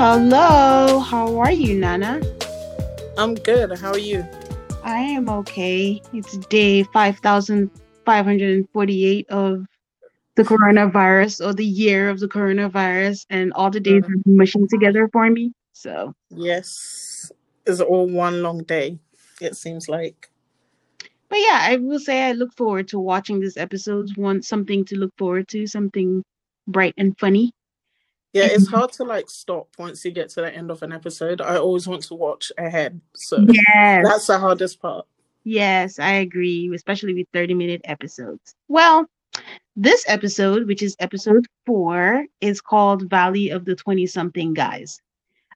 Hello, how are you, Nana? I'm good. How are you? I am okay. It's day 5,548 of the coronavirus or the year of the coronavirus, and all the days mm. are mushing together for me. So, Yes, it's all one long day. It seems like. but yeah, I will say I look forward to watching this episode. Want something to look forward to, something bright and funny. Yeah, it's hard to like stop once you get to the end of an episode. I always want to watch ahead, so Yes. that's the hardest part. Yes, I agree, especially with 30 minute episodes. Well, this episode, which is episode four, is called Valley of the 20 something guys.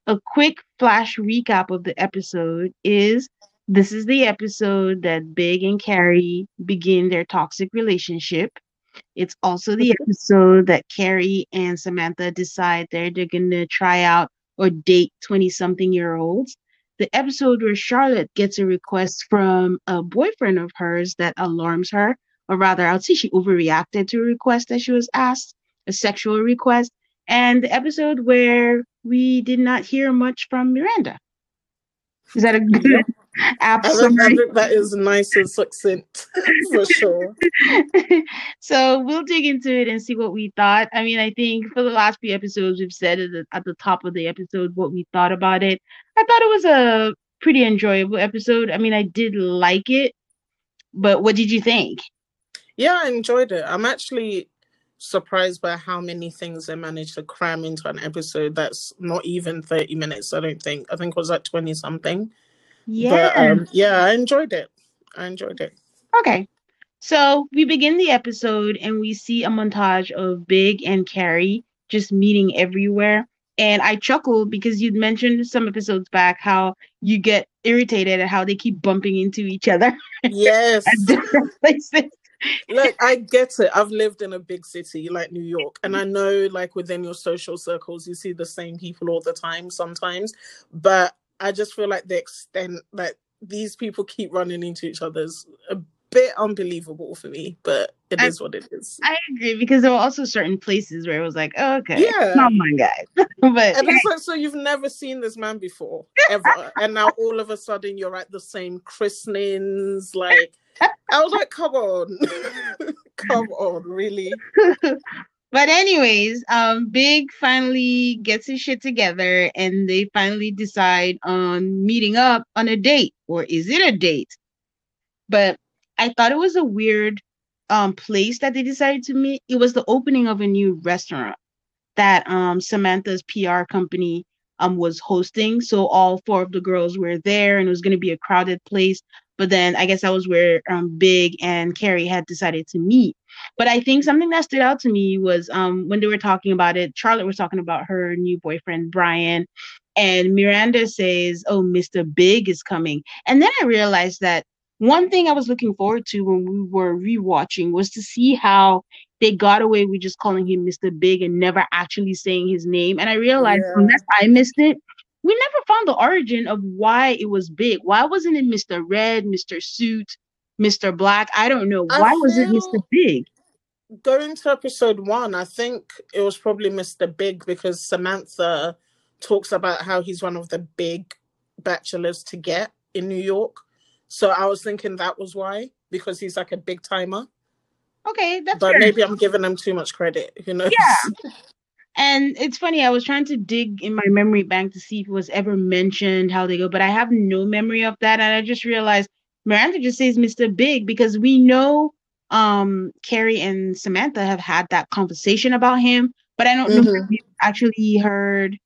A quick flash recap of the episode is this is the episode that Big and Carrie begin their toxic relationship. It's also the episode that Carrie and Samantha decide they're, they're going to try out or date 20 something year olds. The episode where Charlotte gets a request from a boyfriend of hers that alarms her, or rather, I would say she overreacted to a request that she was asked, a sexual request, and the episode where we did not hear much from Miranda. Is that a good app I, think- I summary? think that is nice and succinct for sure. so we'll dig into it and see what we thought. I mean, I think for the last few episodes, we've said at the, at the top of the episode what we thought about it. I thought it was a pretty enjoyable episode. I mean, I did like it, but what did you think? Yeah, I enjoyed it. I'm actually surprised by how many things they managed to cram into an episode that's not even 30 minutes, I don't think. I think it was like 20 something. Yeah. But um, yeah, I enjoyed it. I enjoyed it. Okay. So we begin the episode and we see a montage of Big and Carrie just meeting everywhere. And I chuckled because you'd mentioned some episodes back how you get irritated at how they keep bumping into each other Yes. at different places. like I get it. I've lived in a big city like New York, and I know like within your social circles you see the same people all the time sometimes. But I just feel like the extent that these people keep running into each other's a bit unbelievable for me, but it I- is what it is. I agree because there were also certain places where it was like, oh, okay, Yeah. come on, guys. but And it's like, so you've never seen this man before, ever. and now all of a sudden you're at the same christenings. Like, I was like, come on. come on, really? But anyways, um, Big finally gets his shit together and they finally decide on meeting up on a date, or is it a date? But I thought it was a weird um place that they decided to meet. It was the opening of a new restaurant that um Samantha's PR company um was hosting. So all four of the girls were there and it was gonna be a crowded place. But then I guess that was where um Big and Carrie had decided to meet. But I think something that stood out to me was um when they were talking about it, Charlotte was talking about her new boyfriend Brian, and Miranda says, "Oh, Mr. Big is coming." And then I realized that one thing I was looking forward to when we were rewatching was to see how they got away with just calling him Mr. Big and never actually saying his name. And I realized Yeah. unless I missed it, we never found the origin of why it was Big. Why wasn't it Mr. Red, Mr. Suit, Mr. Black? I don't know. I Why was it Mr. Big? going to episode one, I think it was probably Mr. Big because Samantha talks about how he's one of the big bachelors to get in New York. So I was thinking that was why, because he's like a big timer. Okay, that's But fair. maybe I'm giving him too much credit, you know? Yeah. And it's funny, I was trying to dig in my memory bank to see if it was ever mentioned how they go, but I have no memory of that. And I just realized Miranda just says Mr. Big because we know um Carrie and Samantha have had that conversation about him, but I don't know if Mhm. we've actually heard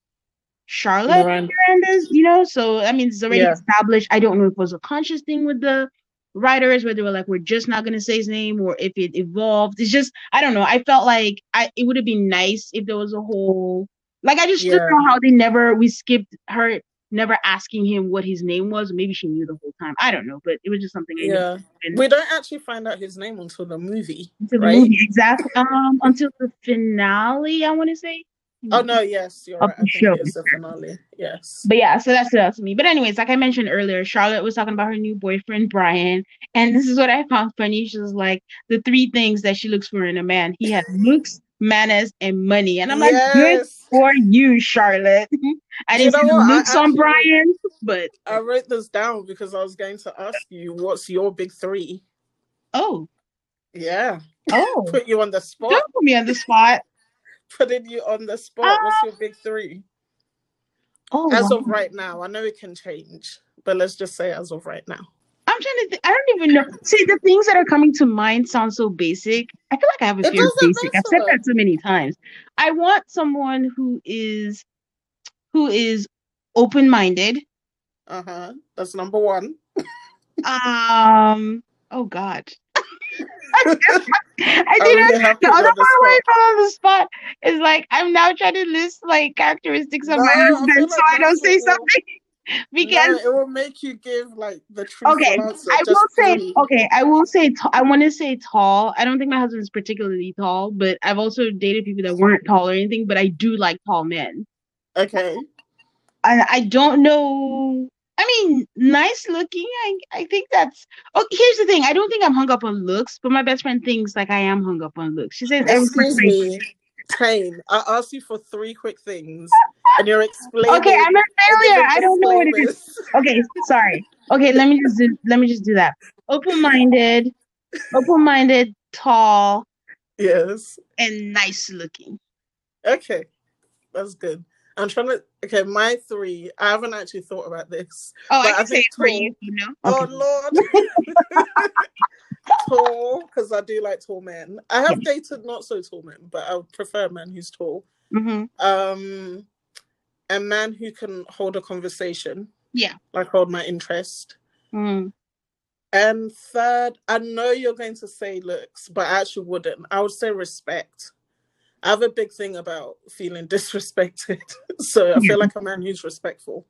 Charlotte Miranda. Miranda's, you know. So I mean it's already Yeah. established. I don't know if it was a conscious thing with the writers where they were like, we're just not gonna say his name, or if it evolved. It's just I don't know. I felt like I it would have been nice if there was a whole like I just Yeah. don't know how they never we skipped her never asking him what his name was. Maybe she knew the whole time. I don't know, but it was just something Yeah. We don't actually find out his name until the movie. until the right? movie exactly um until the finale. I want to say. Oh, no, yes, you're right. I the think show. it is the finale. Yes. But yeah, so that's that's me. But anyways, like I mentioned earlier, Charlotte was talking about her new boyfriend Brian, and this is what I found funny. She was like, the three things that she looks for in a man: he has looks, manners, and money. And I'm like, good for you, Charlotte. I didn't see the looks on Brian, but I wrote this down because I was going to ask you what's your big three. Oh. Yeah. Oh. put you on the spot. Don't put me on the spot. Putting you on the spot. Uh, what's your big three? Oh, as wow. of right now, I know it can change, but let's just say as of right now. I'm trying to. Th- I don't even know. See, the things that are coming to mind sound so basic. I feel like I have a fear of basic. I've said that so many times. I want someone who is, who is open-minded. Uh huh. That's number one. um. Oh God. I think I the other part where I fell on the spot is like I'm now trying to list like characteristics of no, my husband, so I don't say something because no, it will make you give like the truth. Okay, I will say. Okay, I will say. T- I want to say tall. I don't think my husband is particularly tall, but I've also dated people that weren't tall or anything. But I do like tall men. Okay. And I don't know I mean, nice looking. I I think that's. Oh, here's the thing. I don't think I'm hung up on looks, but my best friend thinks like I am hung up on looks. She says, "Excuse me, Tane. I asked you for three quick things, and you're explaining." Okay, I'm a failure. I don't know what it is. Okay, sorry. Okay, let me just do. Let me just do that. Open-minded, open-minded, tall. Yes. And nice looking. Okay, that's good. I'm trying to. Okay, my three. I haven't actually thought about this. Oh, I can I say it for you. You know. Oh Lord. tall, because I do like tall men. I have dated not so tall men, but I would prefer a man who's tall. Mm-hmm. Um, a man who can hold a conversation. Yeah. Like hold my interest. Mm. And third, I know you're going to say looks, but I actually wouldn't. I would say respect. I have a big thing about feeling disrespected. so I feel like a man who's respectful.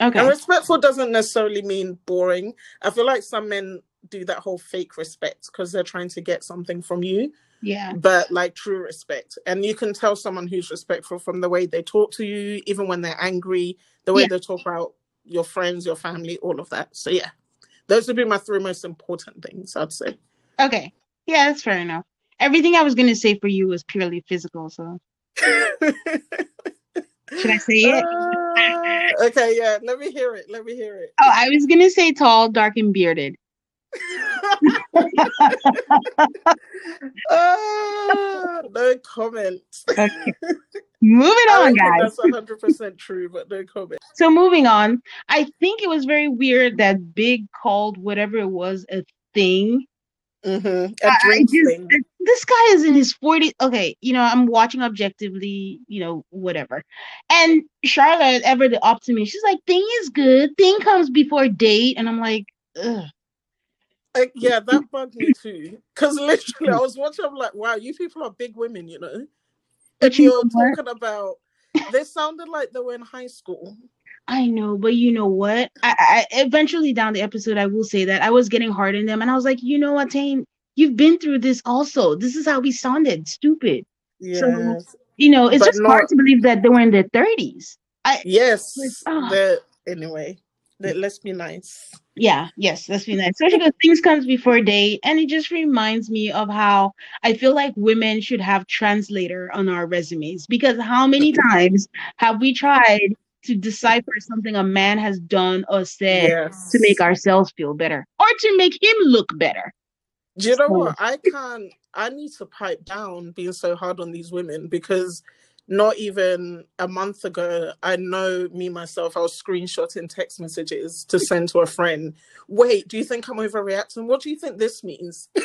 Okay. And respectful doesn't necessarily mean boring. I feel like some men do that whole fake respect because they're trying to get something from you. Yeah. But like true respect. And you can tell someone who's respectful from the way they talk to you, even when they're angry, the way yeah. they talk about your friends, your family, all of that. So yeah. Those would be my three most important things, I'd say. Okay. Yeah, that's fair enough everything I was gonna say for you was purely physical. So should I say it? Uh, okay, yeah. Let me hear it. Let me hear it. Oh, I was gonna say tall, dark, and bearded. Uh, no comment. Okay. Moving on, guys. That's 100 percent true, but no comment. So moving on, I think it was very weird that Big called whatever it was a thing Mm-hmm. A drink just, thing. This guy is in his 40s. Okay, you know, I'm watching objectively, you know, whatever. And Charlotte, ever the optimist, she's like, thing is good. Thing comes before date. And I'm like, ugh. Yeah, that bugged me too. Because literally, I was watching, I'm like, wow, you people are big women, you know? But you're talking about, they sounded like they were in high school. I know, but you know what? I, I eventually down the episode, I will say that I was getting hard in them, and I was like, you know what, Tane, you've been through this also. This is how we sounded, stupid. Yes. So you know, it's but just not... hard to believe that they were in their thirties. Yes. Like, oh. Anyway, let's be nice. Yeah, yes, let's be nice. Especially because things comes before day and it just reminds me of how I feel like women should have translator on our resumes. Because how many times have we tried to decipher something a man has done or said yes. to make ourselves feel better or to make him look better. Do you know so, what? I can't, I need to pipe down being so hard on these women because not even a month ago, I know me myself, I was screenshotting text messages to send to a friend. Wait, do you think I'm overreacting? What do you think this means?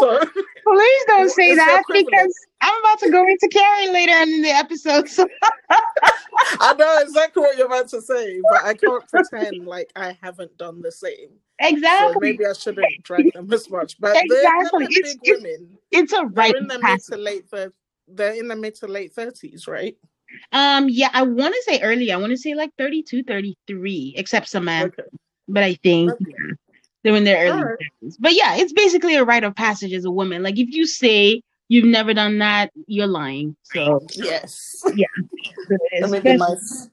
Oh, so, please don't say that because I'm about to go into Carrie later in the episode. So. I know exactly what you're about to say, but I can't pretend like I haven't done the same. Exactly. So maybe I shouldn't drag them as much. But exactly. they're, they're it's, big women. It's a right. They're in the mid to late they're in the mid to late 30s, right? Um, yeah, I want to say early. I want to say like 32, 33, except Samantha. Okay. But I think okay. yeah, they're in their early right. 30s. But yeah, it's basically a rite of passage as a woman. Like if you say you've never done that, you're lying. So yes, yeah. nice.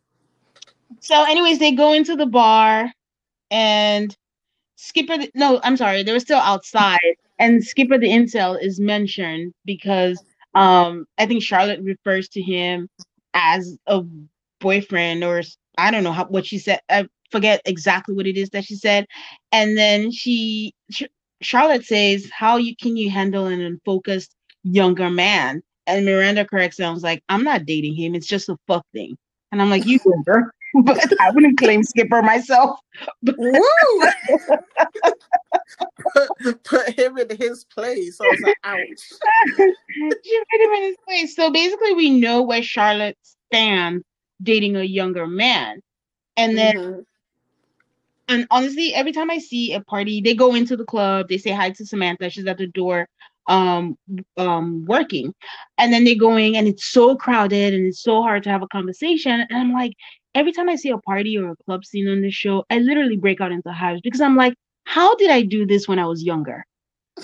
So, anyways, they go into the bar, and Skipper. No, I'm sorry, they were still outside, and Skipper the incel is mentioned because Um, I think Charlotte refers to him as a boyfriend, or I don't know how what she said. I forget exactly what it is that she said. And then she, she Charlotte says, "How you can you handle an unfocused younger man?" And Miranda corrects him. I was like, "I'm not dating him. It's just a fuck thing." And I'm like, "You Skipper," but I wouldn't claim Skipper myself. Woo! put, put him in his place. I was like, ouch. she put him in his place. So basically, we know where Charlotte stands dating a younger man. And then mm-hmm and honestly, every time I see a party, they go into the club, they say hi to Samantha, she's at the door, um, um, working, and then they're going, and it's so crowded and it's so hard to have a conversation. And I'm like, every time I see a party or a club scene on this show, I literally break out into hives because I'm like, how did I do this when I was younger?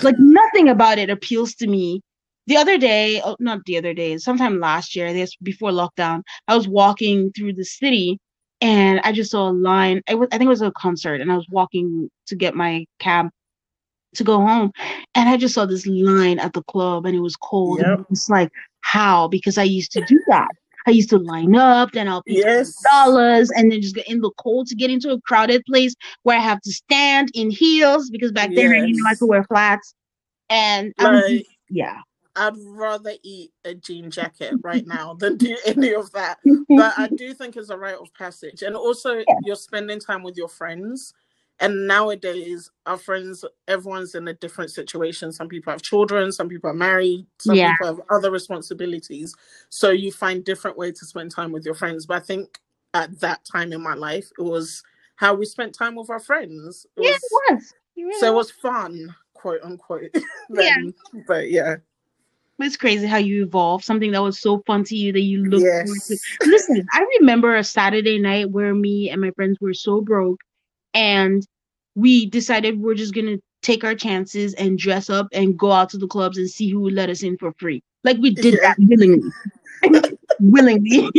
Like nothing about it appeals to me. The other day, oh, not the other day, sometime last year, this before lockdown, I was walking through the city and I just saw a line. I, was, I think it was a concert, and I was walking to get my cab to go home, and I just saw this line at the club, and it was cold. Yep. It's like, how? Because I used to do that. I used to line up, then I'll pay yes. dollars, and then just get in the cold to get into a crowded place where I have to stand in heels because back then yes. I didn't like to wear flats. And like, yeah, I'd rather eat a jean jacket right now than do any of that. But I do think it's a rite of passage. And also, you're spending time with your friends. And nowadays, our friends, everyone's in a different situation. Some people have children, some people are married, some yeah. people have other responsibilities. So you find different ways to spend time with your friends. But I think at that time in my life, it was how we spent time with our friends. It yeah, was, it was. It really so it was fun, quote unquote. then, yeah. But yeah. It's crazy how you evolve. Something that was so fun to you that you look yes. forward to. Listen, I remember a Saturday night where me and my friends were so broke and we decided we're just gonna take our chances and dress up and go out to the clubs and see who would let us in for free. Like we did yeah. that willingly. willingly.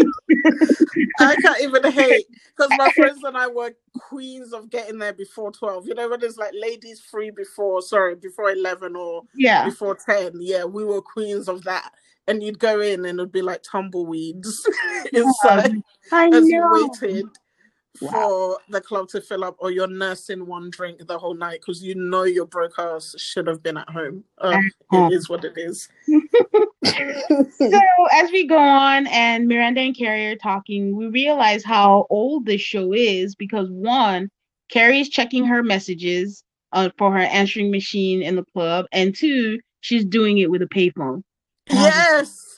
I can't even hate because my friends and I were queens of getting there before 12. You know, when it's like ladies free before, sorry, before 11 or yeah. before 10. Yeah, we were queens of that. And you'd go in and it'd be like tumbleweeds inside I as know. you waited wow. for the club to fill up, or you're nursing one drink the whole night because you know your broke ass should have been at home. Uh, it is what it is. so as we go on and Miranda and Carrie are talking, we realize how old this show is because one, Carrie's checking her messages uh, for her answering machine in the club, and two, she's doing it with a payphone. Yes.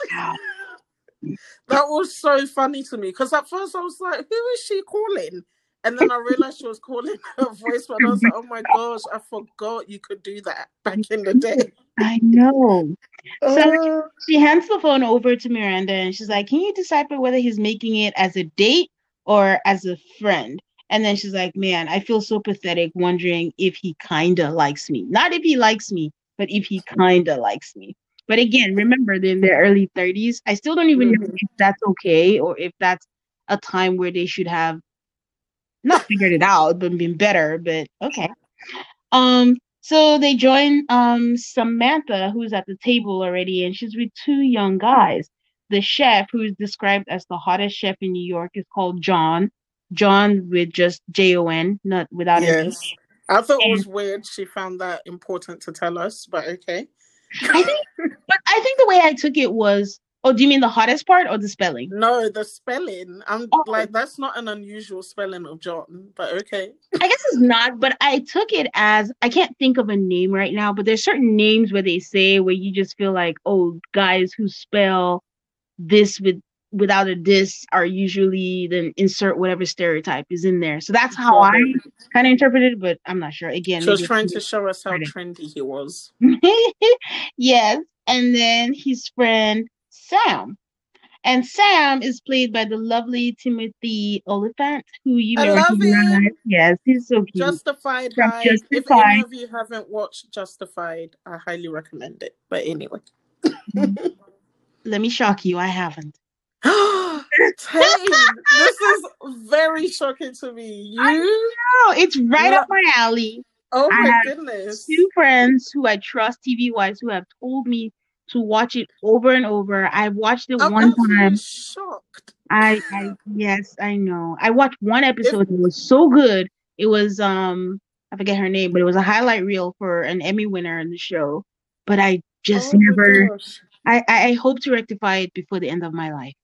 That was so funny to me because at first I was like, who is she calling? And then I realized she was calling her voice, but I was like, oh my gosh, I forgot you could do that back in the day. I know. So uh, she hands the phone over to Miranda and she's like, Can you decipher whether he's making it as a date or as a friend? And then she's like, Man, I feel so pathetic wondering if he kinda likes me. Not if he likes me, but if he kinda likes me. But again, remember they're in their early 30s. I still don't even mm-hmm. know if that's okay or if that's a time where they should have not figured it out, but been better. But okay. Um, so they join um Samantha, who's at the table already, and she's with two young guys. The chef, who is described as the hottest chef in New York, is called John. John with just J O N, not without yes. I thought and, it was weird she found that important to tell us, but okay. I think, but I think the way I took it was, oh, do you mean the hottest part or the spelling? No, the spelling. I'm oh. like, that's not an unusual spelling of John, but okay. I guess it's not, but I took it as I can't think of a name right now, but there's certain names where they say where you just feel like, oh, guys who spell this with without a this are usually then insert whatever stereotype is in there. So that's how I kind of interpreted but I'm not sure. Again, she was trying to show us how trendy he was. yes. And then his friend Sam. And Sam is played by the lovely Timothy Olyphant, who you I love him. Yes, he's so cute. Justified. Justified. If any of you haven't watched Justified, I highly recommend it. But anyway. Let me shock you. I haven't. This is very shocking to me. You know, it's right up my alley. Oh my goodness. Two friends who I trust TV wise who have told me to watch it over and over. I watched it I'm one time. shocked. I, I yes, I know. I watched one episode. It was so good. It was um I forget her name, but it was a highlight reel for an Emmy winner in the show. But I just Oh never. I, I I hope to rectify it before the end of my life.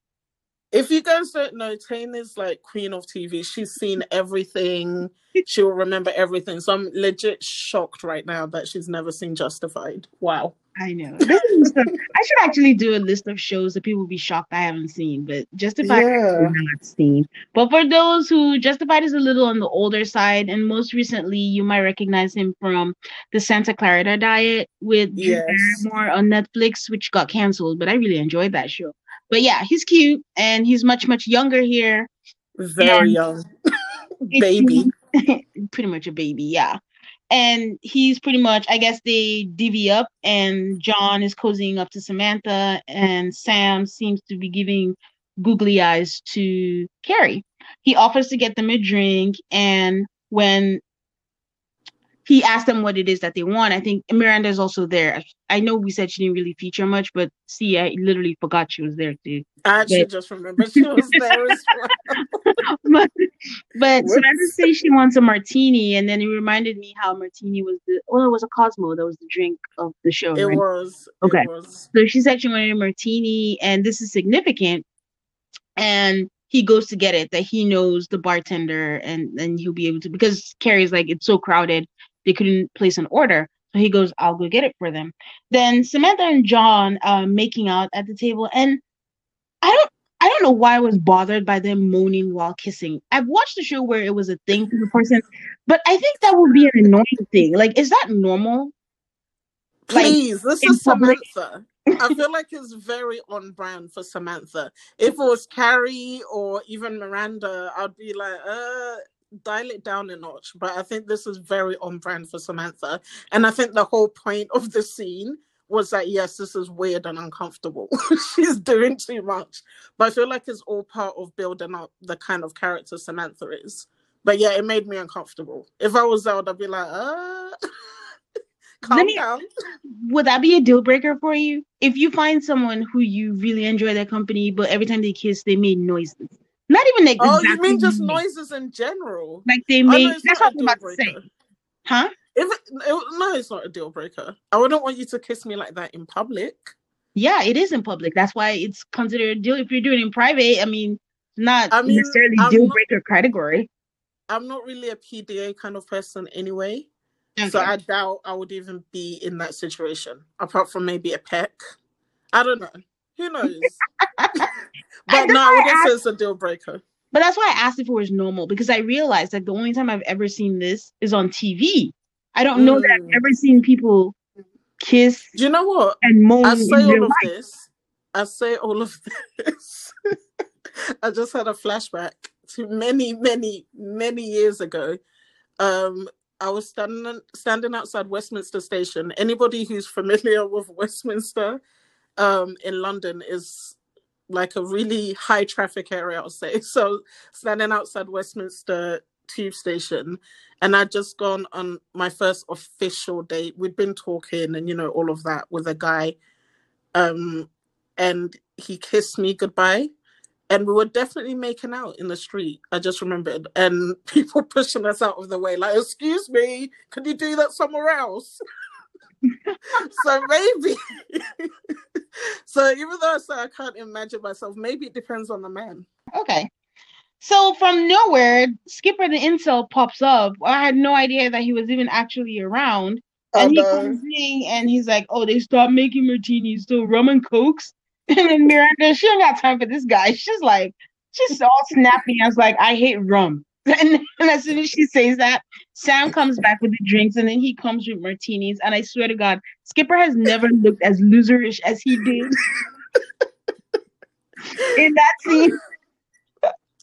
If you guys don't know, Tane is like queen of TV. She's seen everything. She will remember everything. So I'm legit shocked right now that she's never seen Justified. Wow. I know. I should actually do a list of shows that people will be shocked I haven't seen, but Justified Yeah. have not seen. But for those who Justified is a little on the older side, and most recently you might recognize him from the Santa Clarita Diet with Drew Barrymore on Netflix, which got canceled, but I really enjoyed that show. But yeah, he's cute and he's much, much younger here. Very young. Baby. pretty much a baby, yeah. And he's pretty much, I guess they divvy up, and John is cozying up to Samantha, and Sam seems to be giving googly eyes to Carrie. He offers to get them a drink, and when he asked them what it is that they want, I think Miranda's also there. I know we said she didn't really feature much, but see, I literally forgot she was there too. I actually Yeah. just remembered she was there as well. but but Whoops. Samantha says she wants a martini, and then it reminded me how martini was the well, it was a Cosmo that was the drink of the show, It right? was. Okay. It was. So she said she wanted a martini, and this is significant. And he goes to get it that he knows the bartender, and then he'll be able to because Carrie's like it's so crowded they couldn't place an order. So he goes, I'll go get it for them. Then Samantha and John uh, making out at the table, and I don't. I don't know why I was bothered by them moaning while kissing. I've watched a show where it was a thing for the person, but I think that would be an annoying thing. Like, is that normal? Like, Please, this is public. Samantha. I feel like it's very on brand for Samantha. If it was Carrie or even Miranda, I'd be like, uh, dial it down a notch. But I think this is very on brand for Samantha. And I think the whole point of the scene was that, yes, this is weird and uncomfortable. She's doing too much. But I feel like it's all part of building up the kind of character Samantha is. But yeah, it made me uncomfortable. If I was out, I'd be like, uh, calm me- down. Would that be a deal breaker for you? If you find someone who you really enjoy their company, but every time they kiss, they made noises. Not even like Oh, you mean just noises in general? Like they Oh, no, that's not what a I'm deal about to say. breaker. Huh? If it, it, no, it's not a deal breaker. I wouldn't want you to kiss me like that in public. Yeah, it is in public. That's why it's considered a deal. If you're doing it in private, I mean, not I mean, necessarily I'm deal not- breaker category. I'm not really a PDA kind of person anyway, so I doubt I would even be in that situation. Apart from maybe a peck, I don't know. Who knows? but no, I asked- it's a deal breaker. But that's why I asked if it was normal because I realized that the only time I've ever seen this is on TV. I don't know that I've Mm. ever seen people kiss Do you know what? and moan I say all of life. this. I say all of this. I just had a flashback to many, many, many years ago. Um, I was standing standing outside Westminster Station. Anybody who's familiar with Westminster um, in London is like a really high traffic area, I'll say. So standing outside Westminster Tube Station, and I'd just gone on my first official date. We'd been talking and you know all of that with a guy, um, and he kissed me goodbye. And we were definitely making out in the street. I just remembered, and people pushing us out of the way, like, "Excuse me, can you do that somewhere else?" so maybe. so even though I say I can't imagine myself, maybe it depends on the man. Okay. So from nowhere, Skipper the incel pops up. I had no idea that he was even actually around. And he comes in and he's like, "Oh, they stopped making martinis, so rum and cokes." And then Miranda, she don't got time for this guy. She's like, she's all snappy. I was like, "I hate rum." And, and as soon as she says that, Sam comes back with the drinks, and then he comes with martinis. And I swear to God, Skipper has never looked as loserish as he did in that scene.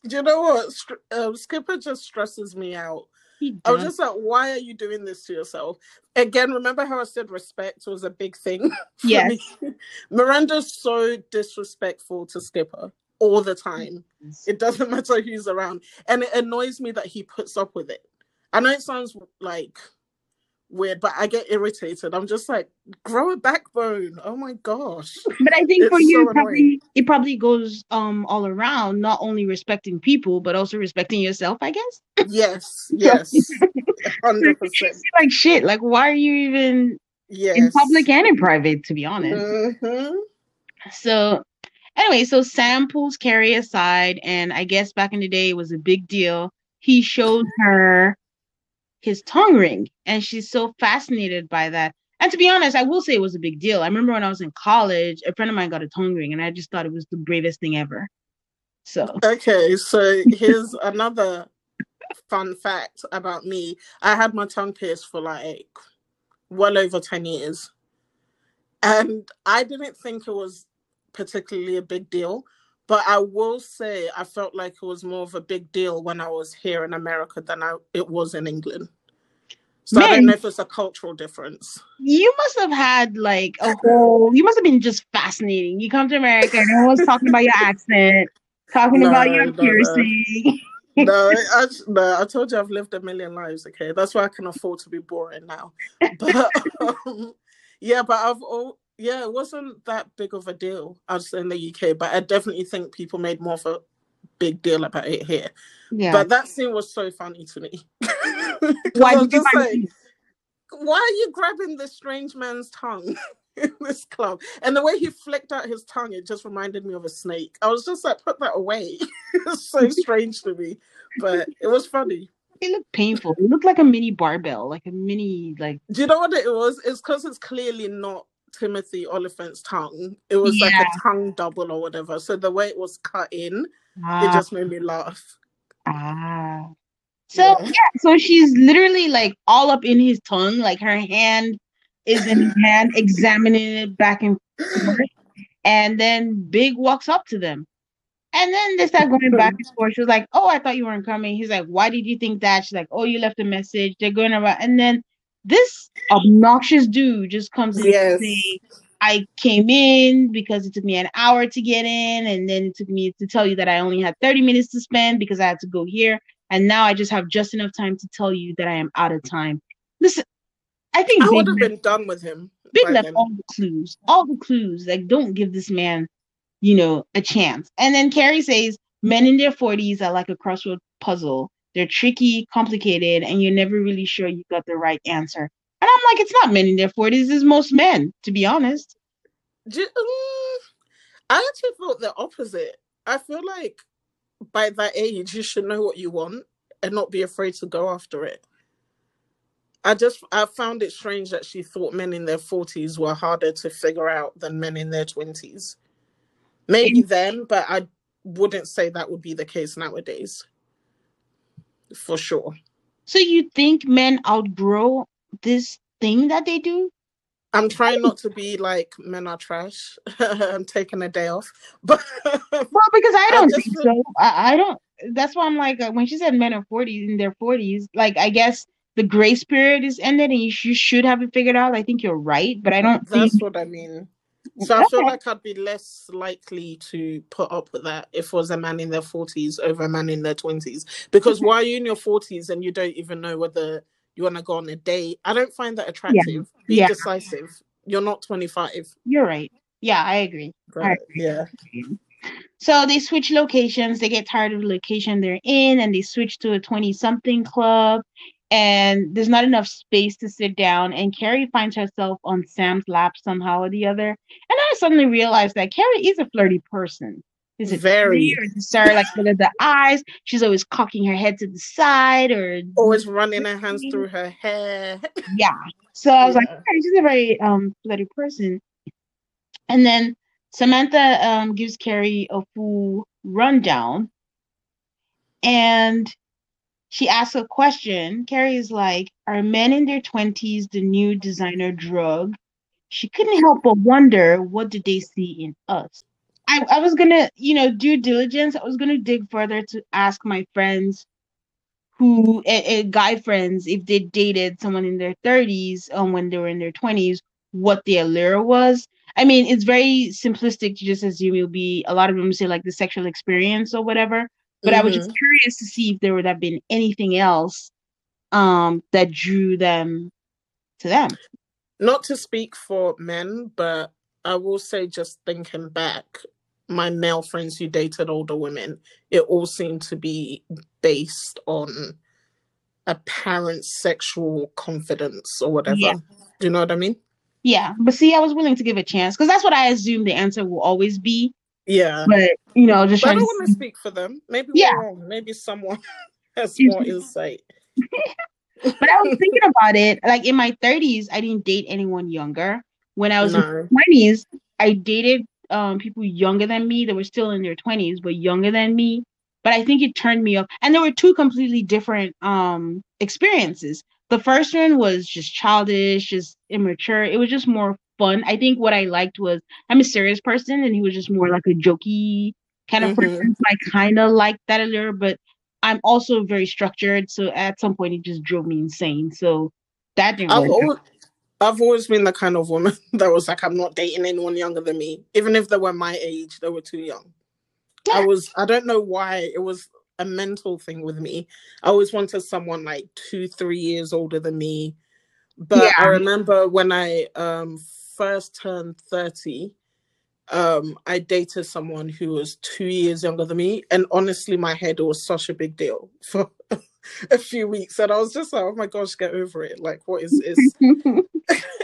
Do you know what? Um, Skipper just stresses me out. I was just like, why are you doing this to yourself? Again, remember how I said respect was a big thing? Yes. Miranda's so disrespectful to Skipper all the time. It doesn't matter who's around. And it annoys me that he puts up with it. I know it sounds like weird, but I get irritated. I'm just like, grow a backbone. Oh my gosh. But I think it's for you, so probably, it probably goes um all around, not only respecting people, but also respecting yourself, I guess. Yes, yes. 100%. like shit. Like, why are you even yes. in public and in private, to be honest? Mm-hmm. So, anyway, so Sam pulls Carrie aside, and I guess back in the day, it was a big deal. He showed her his tongue ring, and she's so fascinated by that. And to be honest, I will say it was a big deal. I remember when I was in college, a friend of mine got a tongue ring, and I just thought it was the bravest thing ever. So okay, so here's another fun fact about me. I had my tongue pierced for like well over 10 years. And I didn't think it was particularly a big deal. But I will say I felt like it was more of a big deal when I was here in America than I, it was in England. So Man, I don't know if it's a cultural difference. You must have had like a whole. You must have been just fascinating. You come to America and everyone's talking about your accent, talking no, about your no, piercing. No, no, I, no, I told you I've lived a million lives. Okay, that's why I can afford to be boring now. But um, yeah, but I've all yeah, it wasn't that big of a deal as in the UK, but I definitely think people made more of a big deal about it here. Yeah. But that scene was so funny to me. why did you like, why are you grabbing this strange man's tongue in this club? And the way he flicked out his tongue, it just reminded me of a snake. I was just like, put that away. it's so strange to me. But it was funny. It looked painful. It looked like a mini barbell, like a mini like. Do you know what it was? It's because it's clearly not Timothy Olyphant's tongue. It was yeah. like a tongue double or whatever. So the way it was cut in, ah. it just made me laugh. Ah. So yeah. yeah, so she's literally like all up in his tongue, like her hand is in his hand, examining it back and forth. And then Big walks up to them. And then they start going back and forth. She was like, Oh, I thought you weren't coming. He's like, Why did you think that? She's like, Oh, you left a message. They're going around. And then this obnoxious dude just comes in yes. and say, I came in because it took me an hour to get in, and then it took me to tell you that I only had 30 minutes to spend because I had to go here. And now I just have just enough time to tell you that I am out of time. Listen, I think I would have been done with him. Big left all the clues, all the clues. Like, don't give this man, you know, a chance. And then Carrie says, men in their 40s are like a crossword puzzle. They're tricky, complicated, and you're never really sure you got the right answer. And I'm like, it's not men in their 40s, it's most men, to be honest. Um, I actually thought the opposite. I feel like by that age, you should know what you want and not be afraid to go after it. I just I found it strange that she thought men in their 40s were harder to figure out than men in their 20s. Maybe then, but I wouldn't say that would be the case nowadays for sure. So you think men outgrow this thing that they do? I'm trying not to be like men are trash. I'm taking a day off, but well, because I don't I think so. I, I, don't. That's why I'm like uh, when she said men are 40s in their 40s. Like I guess the grace period is ended, and you, you should have it figured out. I think you're right, but I don't. That's think... what I mean. So I feel like I'd be less likely to put up with that if it was a man in their 40s over a man in their 20s. Because why are you in your 40s and you don't even know whether you want to go on a date? I don't find that attractive. Yeah. Be yeah. decisive. You're not 25. You're right. Yeah, I agree. But, I agree. Yeah. So they switch locations. They get tired of the location they're in and they switch to a 20 something club and there's not enough space to sit down and carrie finds herself on sam's lap somehow or the other and i suddenly realized that carrie is a flirty person. Is it very. sorry like look at the eyes? She's always cocking her head to the side or always running her hands through her hair. Yeah. So i was yeah. like okay, she's a very um flirty person. And then samantha um gives carrie a full rundown and she asks a question. Carrie's like, Are men in their 20s the new designer drug? She couldn't help but wonder what did they see in us? I, I was gonna, you know, do diligence. I was gonna dig further to ask my friends who a, a guy friends if they dated someone in their 30s um when they were in their 20s, what their allure was. I mean, it's very simplistic to just assume you'll be a lot of them say like the sexual experience or whatever. But mm-hmm. I was just mm-hmm. curious to see if there would have been anything else um, that drew them to them. Not to speak for men, but I will say, just thinking back, my male friends who dated older women, it all seemed to be based on apparent sexual confidence or whatever. Yeah. Do you know what I mean? Yeah, but see, I was willing to give a chance because that's what I assume the answer will always be. Yeah. But you know, just But I trying don't to want to speak for them. Maybe Yeah. we're wrong. Maybe someone has more insight. but I was thinking about it. Like in my 30s, I didn't date anyone younger. When I was in my 20s, I dated um, people younger than me that were still in their 20s, but younger than me. But I think it turned me off. And there were two completely different um, experiences. The first one was just childish, just immature. It was just more fun. I think what I liked was I'm a serious person, and he was just more like a jokey kind of Mhm. person. So I kind of liked that a little, but I'm also very structured. So at some point, it just drove me insane. So that didn't I've really. always, I've always been the kind of woman that was like, I'm not dating anyone younger than me. Even if they were my age, they were too young. I was, I don't know why. It was a mental thing with me. I always wanted someone like two, three years older than me. But Yeah. I remember when I um, first turned 30, um, I dated someone who was two years younger than me. And honestly, my head was such a big deal for a few weeks. And I was just like, oh my gosh, get over it. Like, what is this?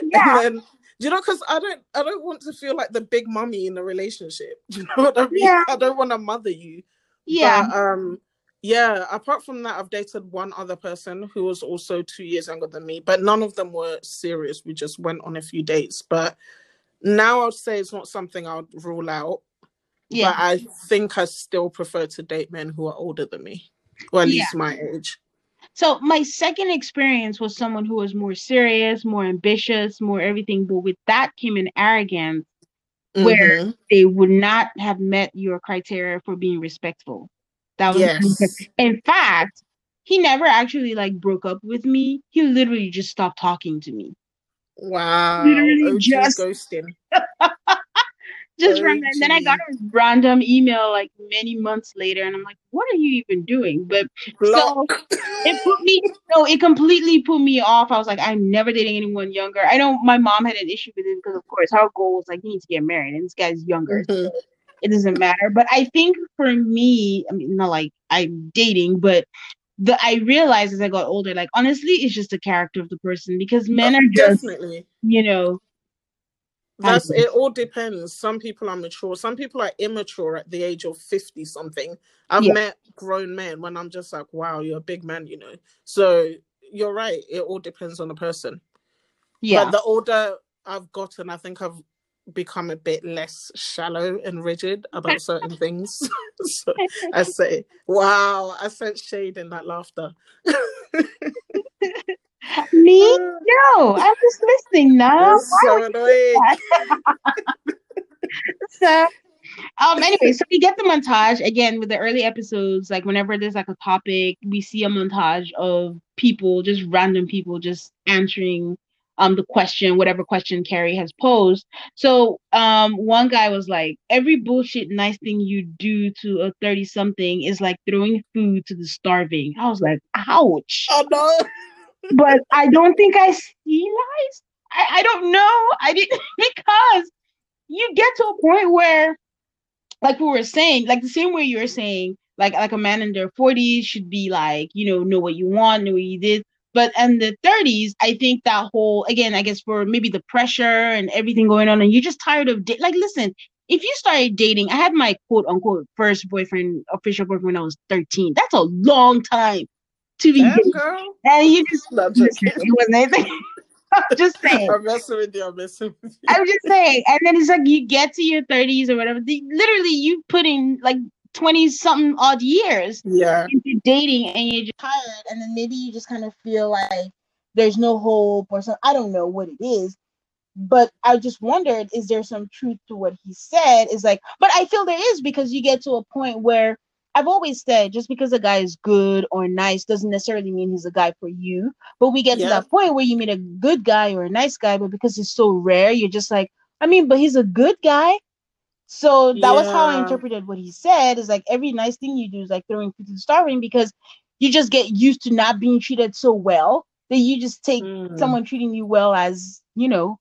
yeah. And then, you know, because I don't, I don't want to feel like the big mummy in a relationship. You know what I mean? Yeah. I don't want to mother you. Yeah. But, um, yeah. Apart from that, I've dated one other person who was also two years younger than me, but none of them were serious. We just went on a few dates. But now I'd say it's not something I'd rule out. Yeah. But I think I still prefer to date men who are older than me, or at Yeah. least my age. So my second experience was someone who was more serious, more ambitious, more everything. But with that came an arrogance Where- Mhm. they would not have met your criteria for being respectful. That was Yes. in fact, he never actually like broke up with me. He literally just stopped talking to me. Wow. Literally OG just- ghosting. Just from and then I got OG. a random email like many months later, and I'm like, "What are you even doing?" But Block. it put me no, it completely put me off. I was like, I'm never dating anyone younger. I know my mom had an issue with it because, of course, her goal was like, you need to get married, and this guy's younger. Mhm. It doesn't matter. But I think for me, I mean, not like I'm dating, but the I realized as I got older, like honestly, it's just the character of the person because men are just, Definitely. you know, That's it all depends. Some people are mature, some people are immature at the age of 50 something. I've Yeah. met grown men when I'm just like, wow, you're a big man, you know. So you're right, it all depends on the person. yeah, But the older I've gotten, I think I've become a bit less shallow and rigid about certain things. so I say, wow, I sense shade in that laughter. me, no, I'm just listening now. So annoying. so um anyway so we get the montage again with the early episodes like whenever there's like a topic we see a montage of people just random people just answering um the question whatever question carrie has posed so um one guy was like every bullshit nice thing you do to a 30 something is like throwing food to the starving i was like ouch Oh no. but I don't think I see lies. I, I don't know. I didn't because you get to a point where, like we were saying, like the same way you were saying, like like a man in their forties should be like, you know, know what you want, know what you did. But in the thirties, I think that whole again, I guess for maybe the pressure and everything going on, and you're just tired of da- like listen. If you started dating, I had my quote unquote first boyfriend, official boyfriend when I was 13. That's a long time to be Damn, dating. girl. And you just Listen, joking. it wasn't anything. I'm just saying. I'm messing with you. I'm messing with you. I'm just saying. And then it's like you get to your 30s or whatever. The, literally, you put in like 20 something odd years Yeah. into dating and you're just tired. And then maybe you just kind of feel like there's no hope or something. I don't know what it is. But I just wondered, is there some truth to what he said? Is like, but I feel there is because you get to a point where I've always said just because a guy is good or nice doesn't necessarily mean he's a guy for you. But we get to that point where you meet a good guy or a nice guy, but because it's so rare, you're just like, I mean, but he's a good guy. So that was how I interpreted what he said. Is like every nice thing you do is like throwing food to the starving because you just get used to not being treated so well that you just take Mm. someone treating you well as you know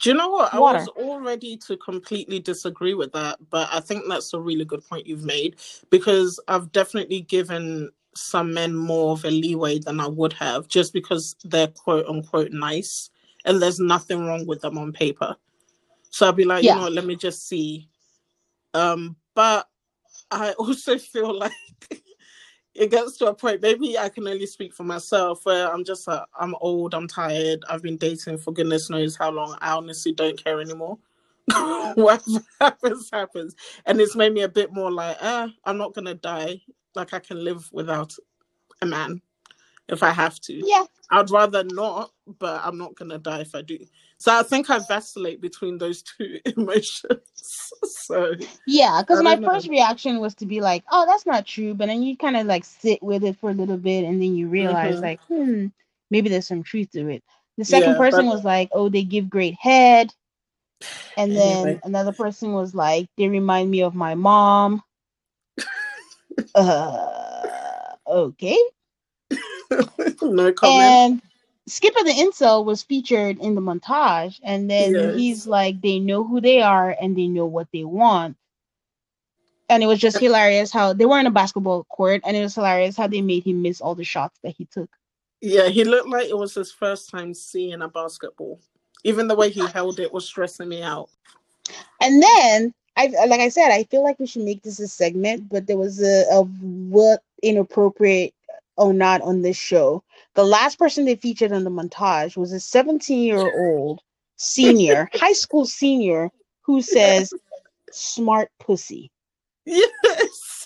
Do you know what? I was all ready to completely disagree with that, but I think that's a really good point you've made because I've definitely given some men more of a leeway than I would have just because they're quote unquote nice and there's nothing wrong with them on paper. So I'd be like, Yeah. you know what, let me just see. Um, but I also feel like it gets to a point, maybe I can only speak for myself, where I'm just like, I'm old, I'm tired, I've been dating for goodness knows how long. I honestly don't care anymore. Whatever happens, happens. And it's made me a bit more like, ah, I'm not gonna die. Like I can live without a man if I have to. yeah I'd rather not, but I'm not gonna die if I do. So I think I vacillate between those two emotions. so yeah because my know. first reaction was to be like oh that's not true but then you kind of like sit with it for a little bit and then you realize Mhm. like hmm maybe there's some truth to it the second Yeah, person but- was like oh they give great head and then Anyway. another person was like they remind me of my mom uh okay no comment. And Skipper the Incel was featured in the montage, and then Yes. he's like, they know who they are and they know what they want. And it was just hilarious how they were in a basketball court, and it was hilarious how they made him miss all the shots that he took. Yeah, he looked like it was his first time seeing a basketball. Even the way he held it was stressing me out. And then, I like I said, I feel like we should make this a segment, but there was a of what inappropriate or not on this show. The last person they featured on the montage was a 17 year old senior, high school senior, who says, "Smart pussy." Yes.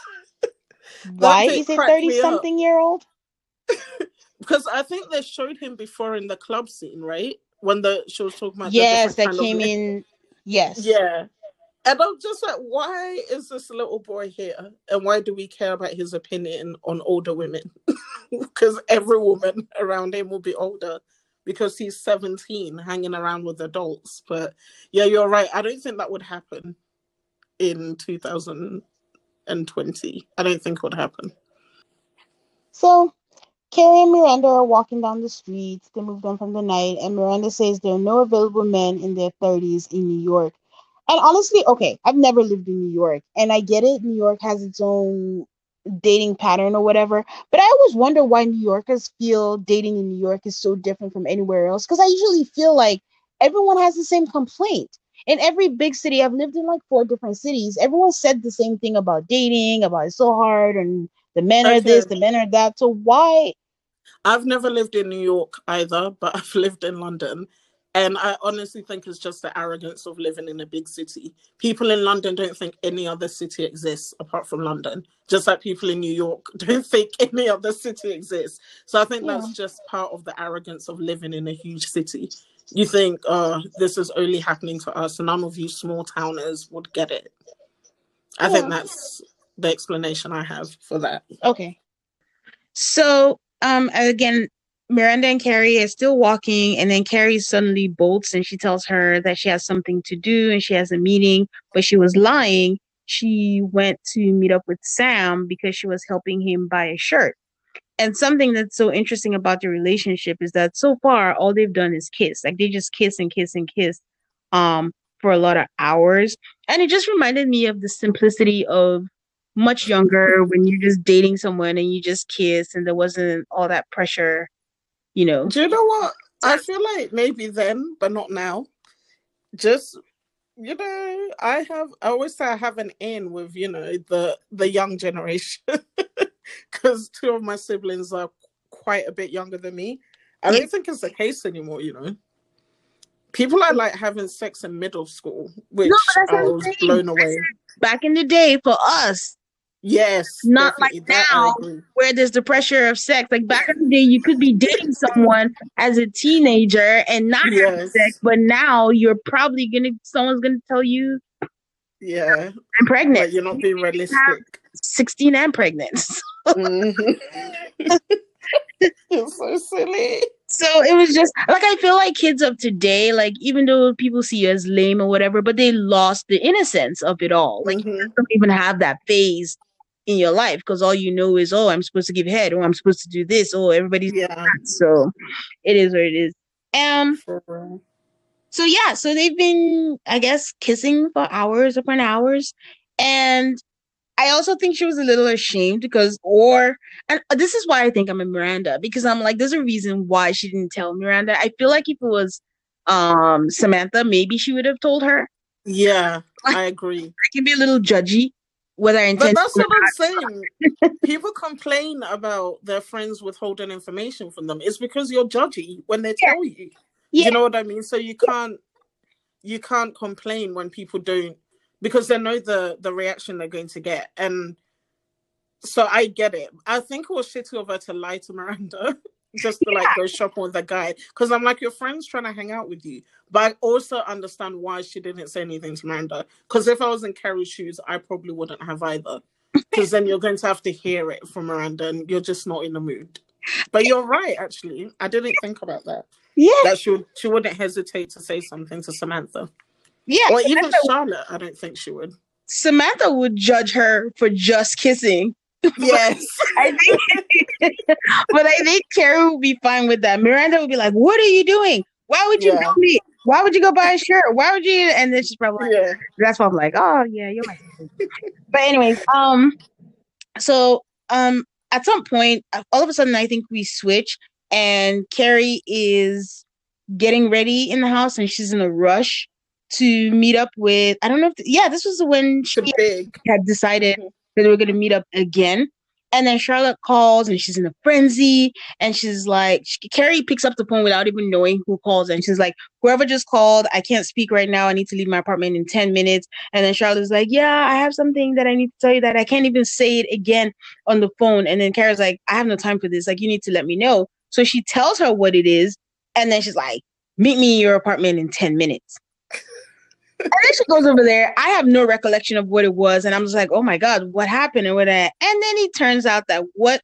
Why is me 30 something year old? Because I think they showed him before in the club scene, right? When the she was talking about Yes, that came in. Yes. Yeah. And I'm just like, why is this little boy here? And why do we care about his opinion on older women? because every woman around him will be older because he's 17 hanging around with adults. But yeah, you're right. I don't think that would happen in 2020. I don't think it would happen. So Carrie and Miranda are walking down the streets. They moved on from the night, and Miranda says there are no available men in their 30s in New York. And honestly, okay, I've never lived in New York, and I get it. New York has its own dating pattern or whatever, but I always wonder why New Yorkers feel dating in New York is so different from anywhere else. Because I usually feel like everyone has the same complaint. In every big city, I've lived in like four different cities. Everyone said the same thing about dating, about it's so hard, and the men are this, the men are that. So why? I've never lived in New York either, but I've lived in London. And I honestly think it's just the arrogance of living in a big city. People in London don't think any other city exists apart from London, just like people in New York don't think any other city exists. So I think Yeah. that's just part of the arrogance of living in a huge city. You think, oh, this is only happening to us, and none of you small towners would get it. I think that's the explanation I have for that. Okay. So, um, again, Miranda and Carrie are still walking, and then Carrie suddenly bolts and she tells her that she has something to do and she has a meeting, but she was lying. She went to meet up with Sam because she was helping him buy a shirt. And something that's so interesting about the relationship is that so far all they've done is kiss. Like they just kiss and kiss and kiss um for a lot of hours. And it just reminded me of the simplicity of much younger when you're just dating someone and you just kiss and there wasn't all that pressure, you know. Do you know what? I feel like maybe then, but not now. Just you know, I have I always say I have an in with, you know, the the young generation. Because two of my siblings are quite a bit younger than me. I Yeah. don't think it's the case anymore, you know. People are like having sex in middle school, which what I was blown away. Back in the day for us, Yes. Not like definitely, that I now. where there's the pressure of sex, like back in the day, you could be dating someone as a teenager and not have sex, but now you're probably gonna someone's gonna tell you Yeah. I'm pregnant, Like you're not being realistic. 16 and pregnant. Mhm. it's so silly. So it was just like I feel like kids of today, like even though people see you as lame or whatever, but they lost the innocence of it all. Like Mhm. don't even have that phase in your life because all you know is, oh, I'm supposed to give head, or I'm supposed to do this, oh, everybody's Yeah. so it is what it is. Um, so yeah, so they've been, I guess, kissing for hours upon hours. And I also think she was a little ashamed because, or, and this is why I think I'm a Miranda because I'm like, there's a reason why she didn't tell Miranda. I feel like if it was um Samantha, maybe she would have told her. Yeah, I agree. I can be a little judgy whether I But that's what I'm saying. People complain about their friends withholding information from them. It's because you're judgy when they Yeah. tell you. Yeah. You know what I mean? So you can't you can't complain when people don't because they know the the reaction they're going to get. And so I get it. I think it was shitty of her to lie to Miranda just to like go shopping with a guy. Because I'm like, your friend's trying to hang out with you. But I also understand why she didn't say anything to Miranda. Because if I was in Carrie's shoes, I probably wouldn't have either. Because then you're going to have to hear it from Miranda and you're just not in the mood. But you're right, actually. I didn't think about that. yeah, That she, would- she wouldn't hesitate to say something to Samantha. yeah. Or even Samantha, Charlotte, I don't think she would. Samantha would judge her for just kissing. Yes. I think, but I think Carrie would be fine with that. Miranda would be like, "What are you doing? Why would you Yeah. go me? Why would you go buy a shirt? Why would you?" And then she's probably like, yeah. that's why I'm like, oh yeah, you're right. but anyways, um, so um, at some point, all of a sudden, I think we switch, and Carrie is getting ready in the house, and she's in a rush to meet up with. I don't know if yeah, this was when she had decided Mhm. That they were going to meet up again. And then Charlotte calls and she's in a frenzy. And she's like, she, Carrie picks up the phone without even knowing who calls. And she's like, whoever just called, I can't speak right now. I need to leave my apartment in 10 minutes. And then Charlotte's like, yeah, I have something that I need to tell you that I can't even say it again on the phone. And then Carrie's like, I have no time for this. Like, you need to let me know. So she tells her what it is. And then she's like, meet me in your apartment in 10 minutes. And then she goes over there. I have no recollection of what it was, and I'm just like, "Oh my god, what happened?" And what? And then it turns out that what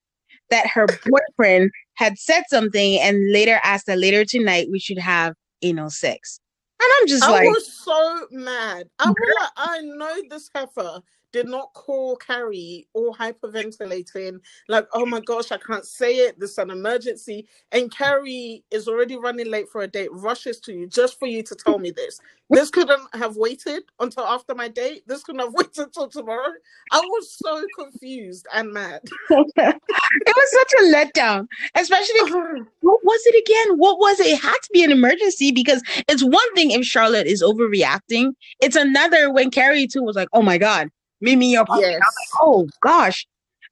that her boyfriend had said something, and later asked that later tonight we should have anal sex. And I'm just I like, was so mad. I was like, I know this heifer did not call Carrie all hyperventilating, like, oh my gosh, I can't say it. This is an emergency. And Carrie is already running late for a date, rushes to you just for you to tell me this. This couldn't have waited until after my date. This couldn't have waited until tomorrow. I was so confused and mad. it was such a letdown, especially what was it again? What was it? It had to be an emergency because it's one thing if Charlotte is overreacting. It's another when Carrie too was like, "Oh my god, meet me in your apartment." Yes. Oh gosh.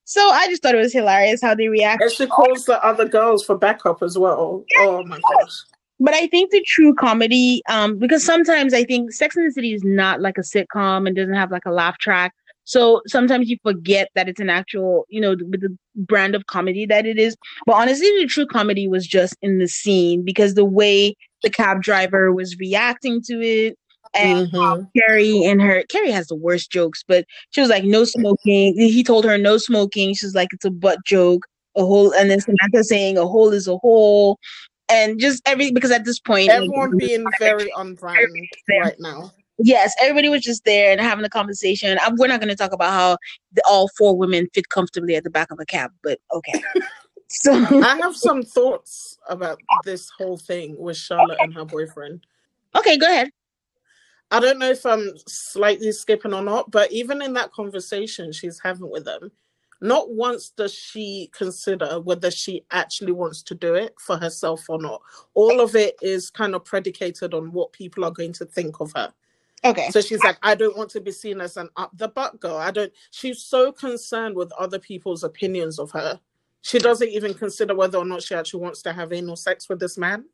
So I just thought it was hilarious how they react. And she calls the other girls for backup as well. Oh my gosh. But I think the true comedy, um, because sometimes I think Sex and the City is not like a sitcom and doesn't have like a laugh track. So sometimes you forget that it's an actual, you know, with the brand of comedy that it is. But honestly, the true comedy was just in the scene because the way the cab driver was reacting to it and Mhm. Carrie and her Carrie has the worst jokes, but she was like, no smoking. He told her no smoking. She's like, it's a butt joke. A hole, and then Samantha saying a hole is a hole, and just every because at this point, Everyone being very on brand right now. yes, everybody was just there and having a conversation. i we're not going to talk about how the, all four women fit comfortably at the back of a cab, but okay. so I have some thoughts about this whole thing with Charlotte and her boyfriend. okay, go ahead. I don't know if I'm slightly skipping or not, but even in that conversation she's having with them, not once does she consider whether she actually wants to do it for herself or not. All of it is kind of predicated on what people are going to think of her. Okay, So she's like, I don't want to be seen as an up the butt girl. I don't. She's so concerned with other people's opinions of her. She doesn't even consider whether or not she actually wants to have anal sex with this man.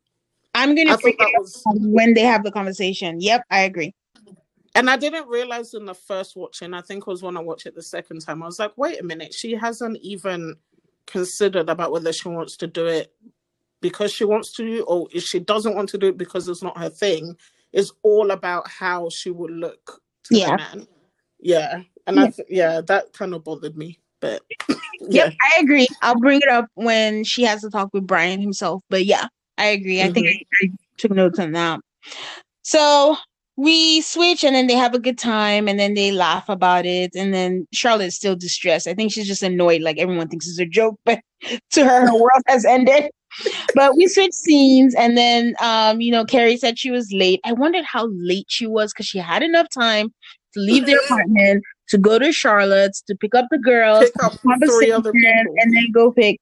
I'm going to thought bring that it up was, when they have the conversation. Yep, I agree. and I didn't realize in the first watching. I think it was when I watched it the second time. I was like, wait a minute, she hasn't even considered about whether she wants to do it because she wants to, or if she doesn't want to do it because it's not her thing. It's all about how she would look to Yeah. the man. Yeah, and I th- yeah, that kind of bothered me. But yeah, Yep, I agree. I'll bring it up when she has to talk with Brian himself. But yeah, I agree. I think I, I took notes on that. So we switch and then they have a good time and then they laugh about it and then Charlotte's still distressed. I think she's just annoyed like everyone thinks it's a joke, but to her her world has ended. But we switch scenes and then um, you know, Carrie said she was late. I wondered how late she was because she had enough time to leave their apartment, to go to Charlotte's, to pick up the girls, Pick up three other people. and then go pick.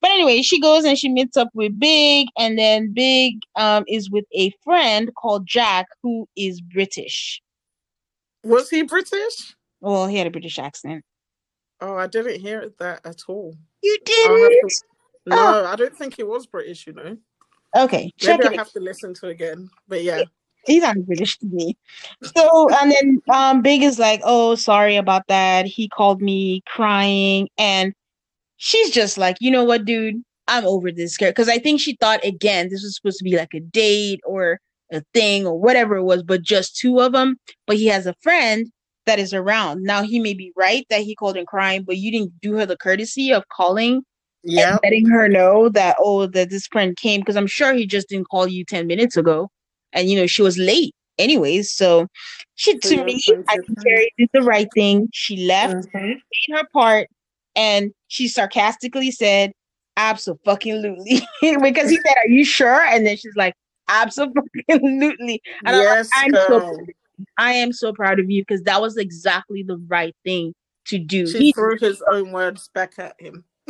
But anyway, she goes and she meets up with Big, and then Big um is with a friend called Jack who is British. Was he British? Well, he had a British accent. Oh, I didn't hear that at all. You I'll have did? to- No, I don't think he was British, you know. Okay, check Maybe it. I have to listen to it again. But yeah. He not British to me. So and then um Big is like, oh, sorry about that. He called me crying, and she's just like, you know what, dude, I'm over this girl. Because I think she thought again this was supposed to be like a date or a thing or whatever it was, but just two of them. But he has a friend that is around. Now he may be right that he called and crying, but you didn't do her the courtesy of calling Yeah. letting her know that oh that this friend came because I'm sure he just didn't call you 10 minutes ago and you know she was late anyways so she So to me I think. Carrie did the right thing she left Mhm. made her part and she sarcastically said absolutely because he said are you sure and then she's like absolutely and I'm like, I'm so. I am so proud of you because that was exactly the right thing to do She he threw his own words back at him.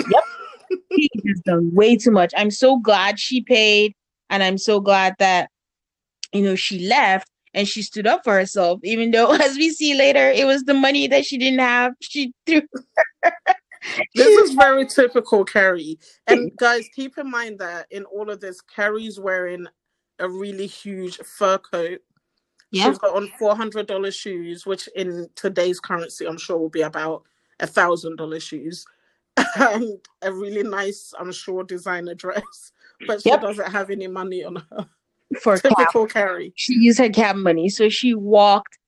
he has done way too much. I'm so glad she paid, and I'm so glad that you know she left and she stood up for herself. Even though, as we see later, it was the money that she didn't have. She threw. This is very typical Carrie. And guys, keep in mind that in all of this, Carrie's wearing a really huge fur coat. Yeah. She's got on four hundred dollars shoes, which in today's currency, I'm sure will be about a thousand dollar shoes, and a really nice, I'm sure, designer dress. But she Yep. doesn't have any money on her. For cab. Typical Carrie. She used her cab money, so she walked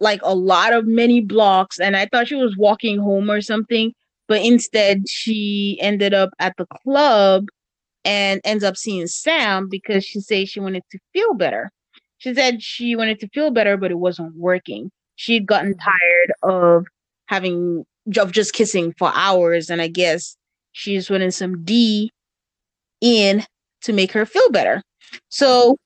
like a lot of many blocks, and I thought she was walking home or something, but instead she ended up at the club and ends up seeing Sam because she said she wanted to feel better. She said she wanted to feel better, but it wasn't working. She'd gotten tired of having of just kissing for hours, and I guess she just wanted some D in to make her feel better. So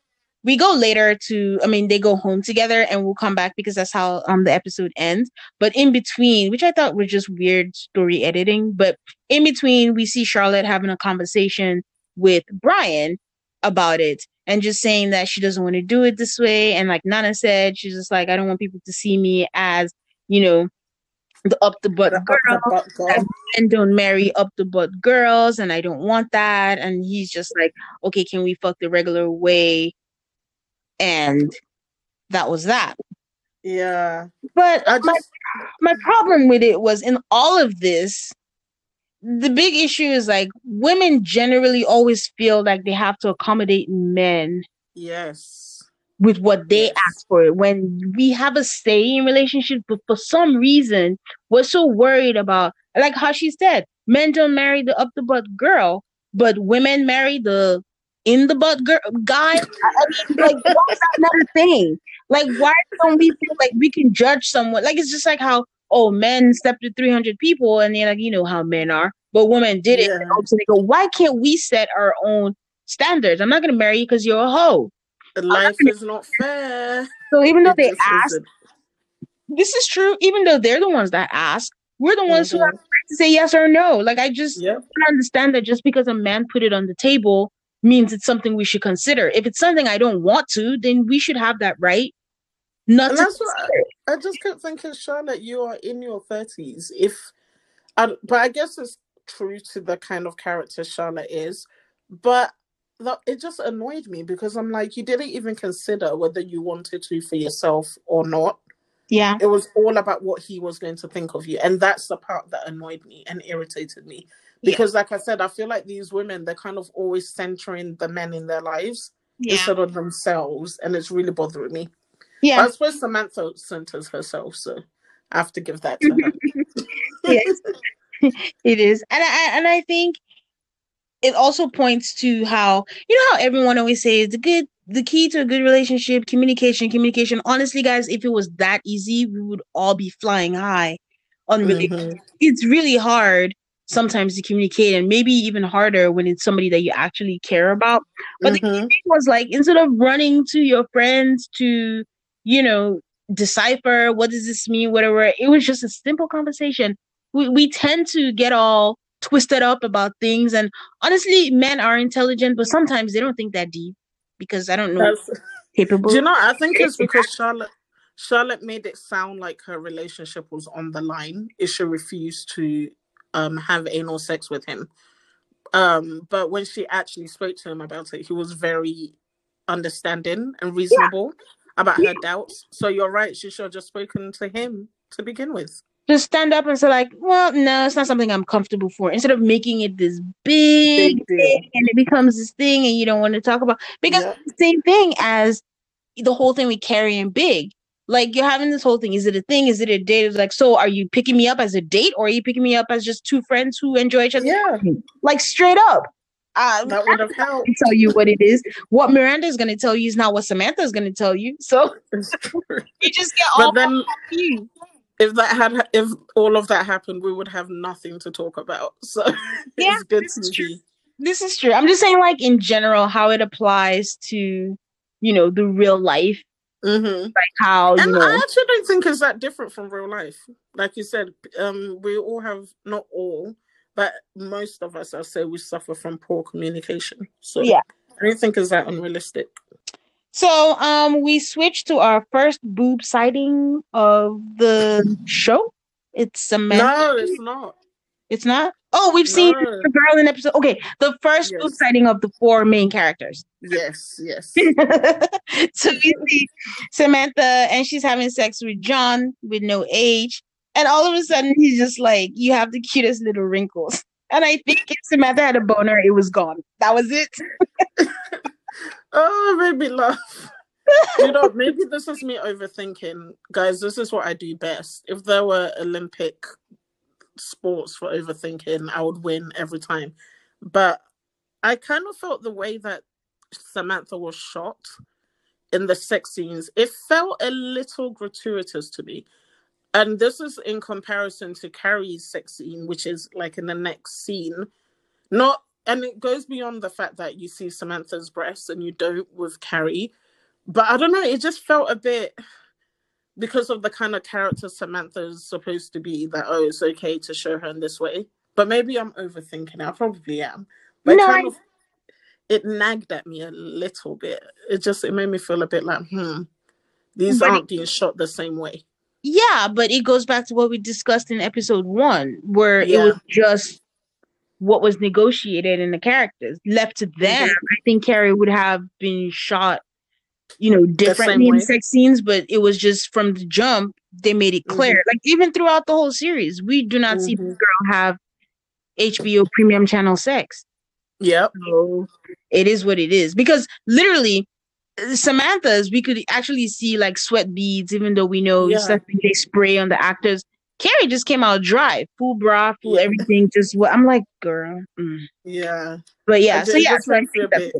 we go later to I mean they go home together and we'll come back because that's how um the episode ends. But in between, which I thought was just weird story editing, but in between we see Charlotte having a conversation with Brian about it and just saying that she doesn't want to do it this way and like Nana said, she's just like I don't want people to see me as, you know, the up the butt The girl the butt girl. and don't marry up the butt girls and I don't want that. And he's just like, okay, can we fuck the regular way? And that was that. Yeah. But I my, my problem with it was in all of this, the big issue is like women generally always feel like they have to accommodate men yes. with what they Yes. ask for when we have a say in relationships but for some reason we're so worried about like how she said men don't marry the up the butt girl but women marry the in the butt girl guy I mean, like why is that not a thing like why don't we feel like we can judge someone like it's just like how oh men stepped to 300 people and they're like you know how men are but women did it Yeah. so they go why can't we set our own standards i'm not going to marry you because you're a hoe Life is not fair. so even though they ask, this is true. Even though they're the ones that ask, we're the ones who mm-hmm. have to say yes or no. Like I just Yep. don't understand that just because a man put it on the table means it's something we should consider. If it's something I don't want to, then we should have that right. Not And that's what it. I just kept thinking, Charlotte, you are in your thirties. If, I, but I guess it's true to the kind of character Charlotte is. But the, it just annoyed me because I'm like, you didn't even consider whether you wanted to for yourself or not. Yeah. It was all about what he was going to think of you, and that's the part that annoyed me and irritated me. Yeah. Because, like I said, I feel like these women they're kind of always centering the men in their lives Yeah. instead of themselves, and it's really bothering me. Yeah. I suppose Samantha centers herself, so I have to give that to her. yes. it is. And I and I think it also points to how you know how everyone always says the good the key to a good relationship, communication, communication. Honestly, guys, if it was that easy, we would all be flying high on mm-hmm. It's really hard sometimes to communicate and maybe even harder when it's somebody that you actually care about. But mm-hmm. the thing was like instead of running to your friends to, you know, decipher what does this mean, whatever, it was just a simple conversation. We we tend to get all twisted up about things and honestly men are intelligent, but sometimes they don't think that deep because I don't know That's, capable. Do you know I think it's because Charlotte Charlotte made it sound like her relationship was on the line if she refused to um, have anal sex with him. Um, but when she actually spoke to him about it, he was very understanding and reasonable yeah. about yeah. her doubts. So you're right; she should have just spoken to him to begin with. Just stand up and say, like, "Well, no, it's not something I'm comfortable for." Instead of making it this big, big thing, and it becomes this thing, and you don't want to talk about because yeah. same thing as the whole thing we carry in Big like you're having this whole thing. Is it a thing? Is it a date? It's like, so are you picking me up as a date or are you picking me up as just two friends who enjoy each other? Yeah. Like straight up. Uh, that would have helped. Tell you what it is. What Miranda is going to tell you is not what Samantha is going to tell you. So you just get all. But then, if that had, if all of that happened, we would have nothing to talk about. So yeah, it's good to see. This is true. I'm just saying, like in general, how it applies to you know the real life Mm-hmm. Like how and know, I actually don't think it's that different from real life. Like you said, um, we all have not all, but most of us, I'll say, we suffer from poor communication. So yeah, I don't think it's that unrealistic. So um, we switched to our first boob sighting of the show. It's Samantha. No, it's not. It's not. Oh, we've no. seen the girl in episode. Okay, the first yes. sighting of the four main characters. Yes, yes. so we see Samantha, and she's having sex with John with no age, and all of a sudden he's just like, "You have the cutest little wrinkles." And I think if Samantha had a boner, it was gone. That was it. oh, made love. you know, maybe this is me overthinking. Guys, this is what I do best. If there were Olympic sports for overthinking, I would win every time. But I kind of felt the way that Samantha was shot in the sex scenes, it felt a little gratuitous to me. And this is in comparison to Carrie's sex scene, which is like in the next scene. Not and it goes beyond the fact that you see Samantha's breasts and you don't with Carrie. But I don't know, it just felt a bit because of the kind of character Samantha's supposed to be that oh it's okay to show her in this way. But maybe I'm overthinking it. I probably am. But no, kind of it nagged at me a little bit. It just it made me feel a bit like, hmm, these aren't it, being shot the same way. Yeah, but it goes back to what we discussed in episode one, where yeah. it was just what was negotiated in the characters. Left to them, mm-hmm. I think Carrie would have been shot, you know, different sex scenes, but it was just from the jump, they made it clear. Mm-hmm. Like even throughout the whole series, we do not mm-hmm. see the girl have HBO premium channel sex. Yep. So it is what it is. Because literally, Samantha's, we could actually see like sweat beads, even though we know yeah. something they spray on the actors. Carrie just came out dry, full bra, full yeah. everything. Just what I'm like, girl. Mm. Yeah. But yeah, so yeah, so I, think that's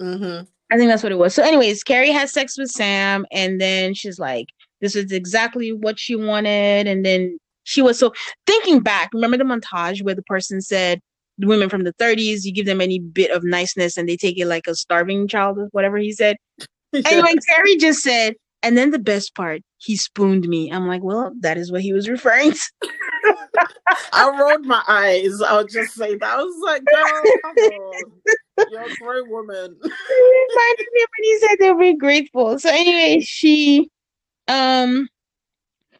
mm-hmm. I think that's what it was. So, anyways, Carrie has sex with Sam, and then she's like, "This is exactly what she wanted." And then she was so thinking back. Remember the montage where the person said, the women from the 30s, you give them any bit of niceness and they take it like a starving child, whatever he said. yeah. Anyway, Carrie just said, and then the best part, he spooned me. I'm like, well, that is what he was referring to. I rolled my eyes. I'll just say that. I was like, girl. You're a great woman. It reminded me when he said they'll be grateful. So anyway, she um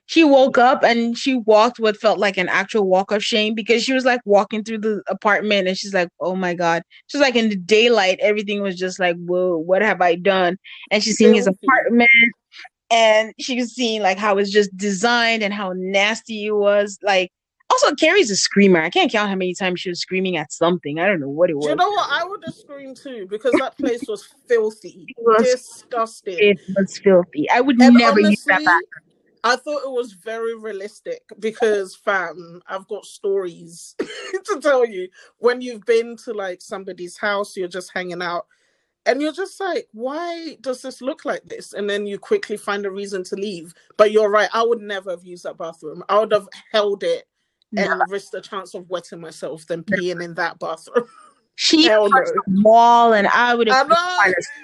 she woke up and she walked what felt like an actual walk of shame because she was like walking through the apartment and she's like, oh my God. She's like in the daylight, everything was just like, whoa, what have I done? And she's seeing his apartment and she was seeing like how it's just designed and how nasty it was. Like, also, Carrie's a screamer. I can't count how many times she was screaming at something. I don't know what it was. you know what? I would have screamed too because that place was filthy, it was, disgusting. It was filthy. I would and never honestly, use that bathroom. I thought it was very realistic because, fam, I've got stories to tell you. When you've been to like somebody's house, you're just hanging out, and you're just like, why does this look like this? And then you quickly find a reason to leave. But you're right, I would never have used that bathroom. I would have held it and No. risked the chance of wetting myself than peeing in that bathroom. She Hell touched no. the wall, and I would have a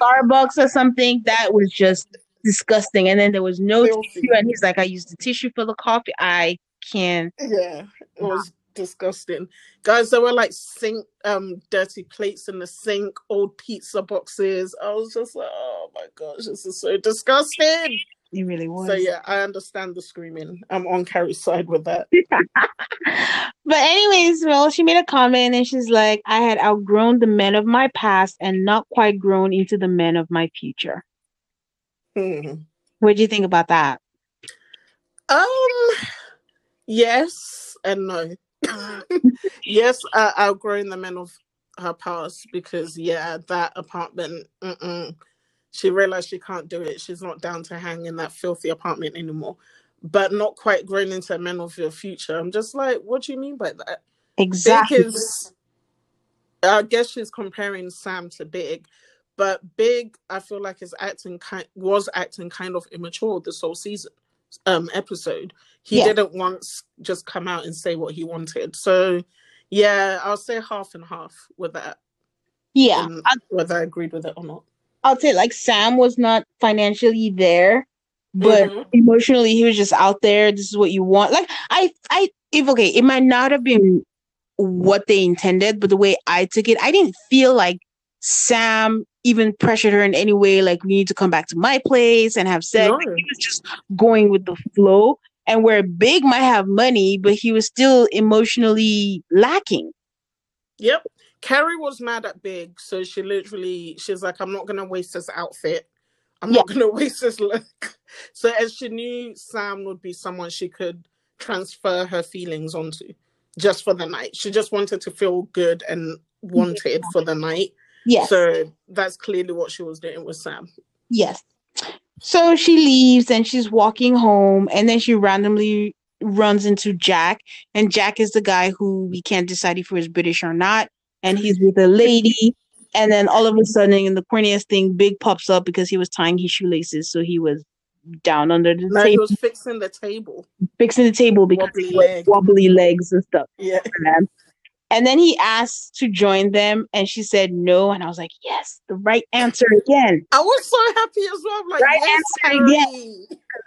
Starbucks or something. That was just disgusting. And then there was no Filthy. tissue, and he's like, "I used the tissue for the coffee. I can't." Yeah, it was disgusting. Guys, there were like sink um dirty plates in the sink, old pizza boxes. I was just like, oh my gosh, this is so disgusting. It really was. So yeah, I understand the screaming. I'm on Carrie's side with that. But anyways, well, she made a comment and she's like, I had outgrown the men of my past and not quite grown into the men of my future. Hmm. What do you think about that? Um yes and no. Yes, I outgrown the men of her past because yeah, that apartment mm-mm. she realized she can't do it. She's not down to hang in that filthy apartment anymore. But not quite grown into a man of your future. I'm just like, what do you mean by that? Exactly. Big is, I guess she's comparing Sam to Big, but Big, I feel like is acting kind was acting kind of immature this whole season, um, episode. He Yeah. didn't once just come out and say what he wanted. So, yeah, I'll say half and half with that, Yeah. I- whether I agreed with it or not. I'll say like Sam was not financially there, but Mhm. emotionally he was just out there. This is what you want. Like I I if okay, it might not have been what they intended, but the way I took it, I didn't feel like Sam even pressured her in any way, like we need to come back to my place and have sex. No. Like, he was just going with the flow. And where Big might have money, but he was still emotionally lacking. Yep. Carrie was mad at Big, so she literally she's like, I'm not gonna waste this outfit. I'm not gonna waste this look. So as she knew Sam would be someone she could transfer her feelings onto just for the night. She just wanted to feel good and wanted for the night. Yes. So that's clearly what she was doing with Sam. Yes. So she leaves and she's walking home, and then she randomly runs into Jack. And Jack is the guy who we can't decide if he was British or not. And he's with a lady. And then all of a sudden, in the corniest thing, Big pops up because he was tying his shoelaces. So he was down under the he table, was fixing the table. fixing the table because Wobbly he leg. wobbly legs and stuff. Yeah. man. And then he asked to join them, and she said no. And I was like, yes, the right answer again. I was so happy as well. I'm like, Right yes, answer, yeah. Carrie.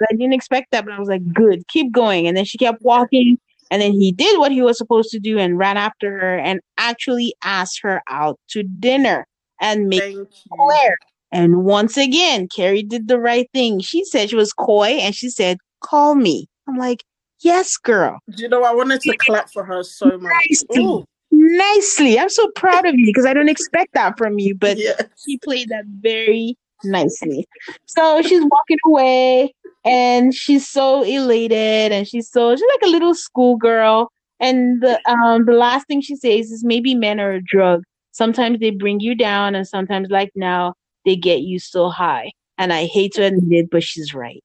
I didn't expect that, but I was like, good, keep going. And then she kept walking, and then he did what he was supposed to do and ran after her and actually asked her out to dinner and make. Claire. And once again, Carrie did the right thing. She said she was coy and she said, call me. I'm like, yes, girl. Do you know I wanted to clap for her so much? Ooh, Nicely. I'm so proud of you because I don't expect that from you, but yeah. she played that very nicely. So she's walking away and she's so elated and she's so she's like a little schoolgirl. And the um the last thing she says is maybe men are a drug. Sometimes they bring you down and sometimes like now they get you so high. And I hate to admit it, but she's right.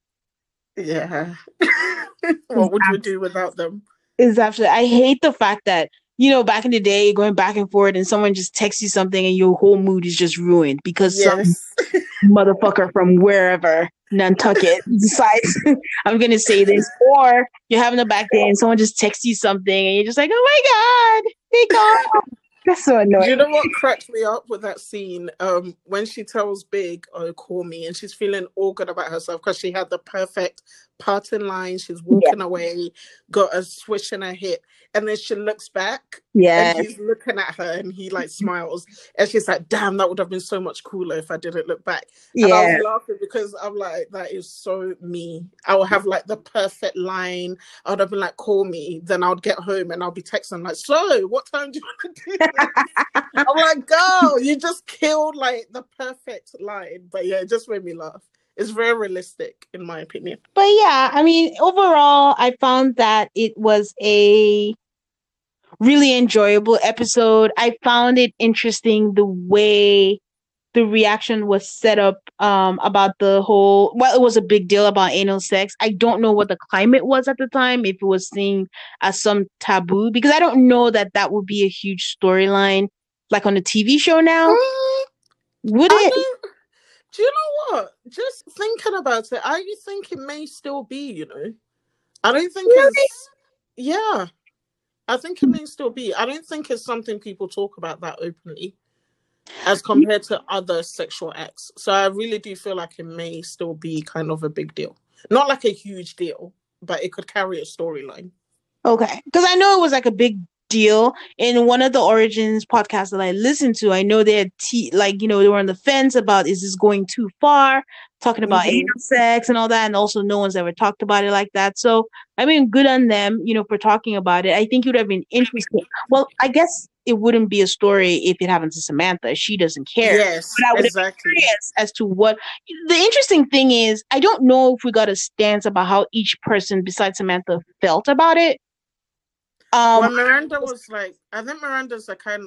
Yeah. what would you do without them? Is absolutely I hate the fact that you know, back in the day, going back and forth, and someone just texts you something, and your whole mood is just ruined because some motherfucker from wherever Nantucket decides I'm gonna say this, or you're having a back day and someone just texts you something and you're just like, oh my god, they called. That's so annoying. You know what cracked me up with that scene? Um, when she tells Big, "Oh, call me," and she's feeling all good about herself because she had the perfect parting line. She's walking away, got a swish in her hip, and then she looks back yeah, and he's looking at her, and he like smiles, and she's like, "Damn, that would have been so much cooler if I didn't look back." And I was laughing because I'm like, that is so me. I would have like the perfect line. I would have been like, call me. Then I would get home and I'll be texting like, so what time do you want to do this? I'm like, girl, you just killed like the perfect line. But yeah, it just made me laugh. It's very realistic, in my opinion. but yeah, I mean, overall, I found that it was a really enjoyable episode. I found it interesting the way the reaction was set up um about the whole well it was a big deal about anal sex i don't know what the climate was at the time if it was seen as some taboo because i don't know that that would be a huge storyline like on a tv show now Would I it? don't. Do you know what? Just thinking about it, I think it may still be. You know, I don't think Really? it's. Yeah, I think it may still be. I don't think it's something people talk about that openly, as mm. compared to other sexual acts. So I really do feel like it may still be kind of a big deal. Not like a huge deal, but it could carry a storyline. Okay, because I know it was like a big deal in one of the Origins podcasts that I listened to. I know they had t- like you know they were on the fence about is this going too far, talking about Mhm. anal sex and all that, and also no one's ever talked about it like that. So I mean, good on them, you know, for talking about it. I think it would have been interesting. Well, I guess it wouldn't be a story if it happened to Samantha. She doesn't care. Yes, But I would exactly. curious as to what the interesting thing is. I don't know if we got a stance about how each person besides Samantha felt about it. Um, well, Miranda was like, I think Miranda's a kind.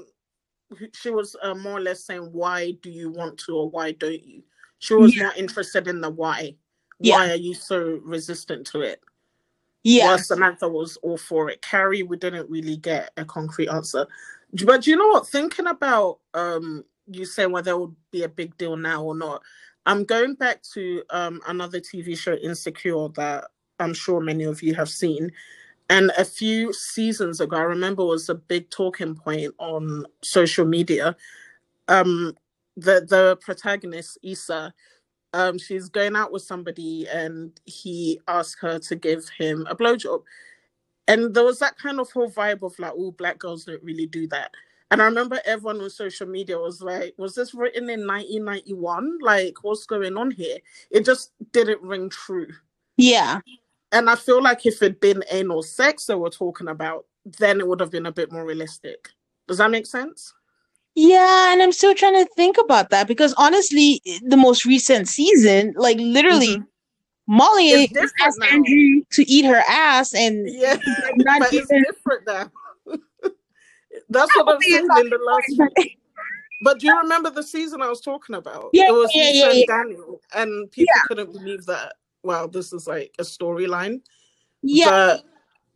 She was uh, more or less saying, "Why do you want to, or why don't you?" She was Yeah. more interested in the why. Yeah. Why are you so resistant to it? yeah, While Samantha was all for it. Carrie, we didn't really get a concrete answer. But do you know what? Thinking about um, you saying whether it would be a big deal now or not. I'm going back to um another TV show, Insecure, that I'm sure many of you have seen. And a few seasons ago, I remember was a big talking point on social media. Um, the the protagonist Issa, um, she's going out with somebody, and he asked her to give him a blowjob. And there was that kind of whole vibe of like, oh, black girls don't really do that. And I remember everyone on social media was like, was this written in 1991? Like, what's going on here? It just didn't ring true. yeah, And I feel like if it'd been anal sex that we're talking about, then it would have been a bit more realistic. Does that make sense? yeah. And I'm still trying to think about that because honestly, the most recent season, like literally, Mhm. Molly asked. Andrew to eat her ass, and Yeah, not but it's different now. That's what I'm saying in the last. But do you remember the season I was talking about? Yeah, it was yeah, yeah, yeah. Daniel, and people couldn't believe that. Wow, this is like a storyline. Yeah, But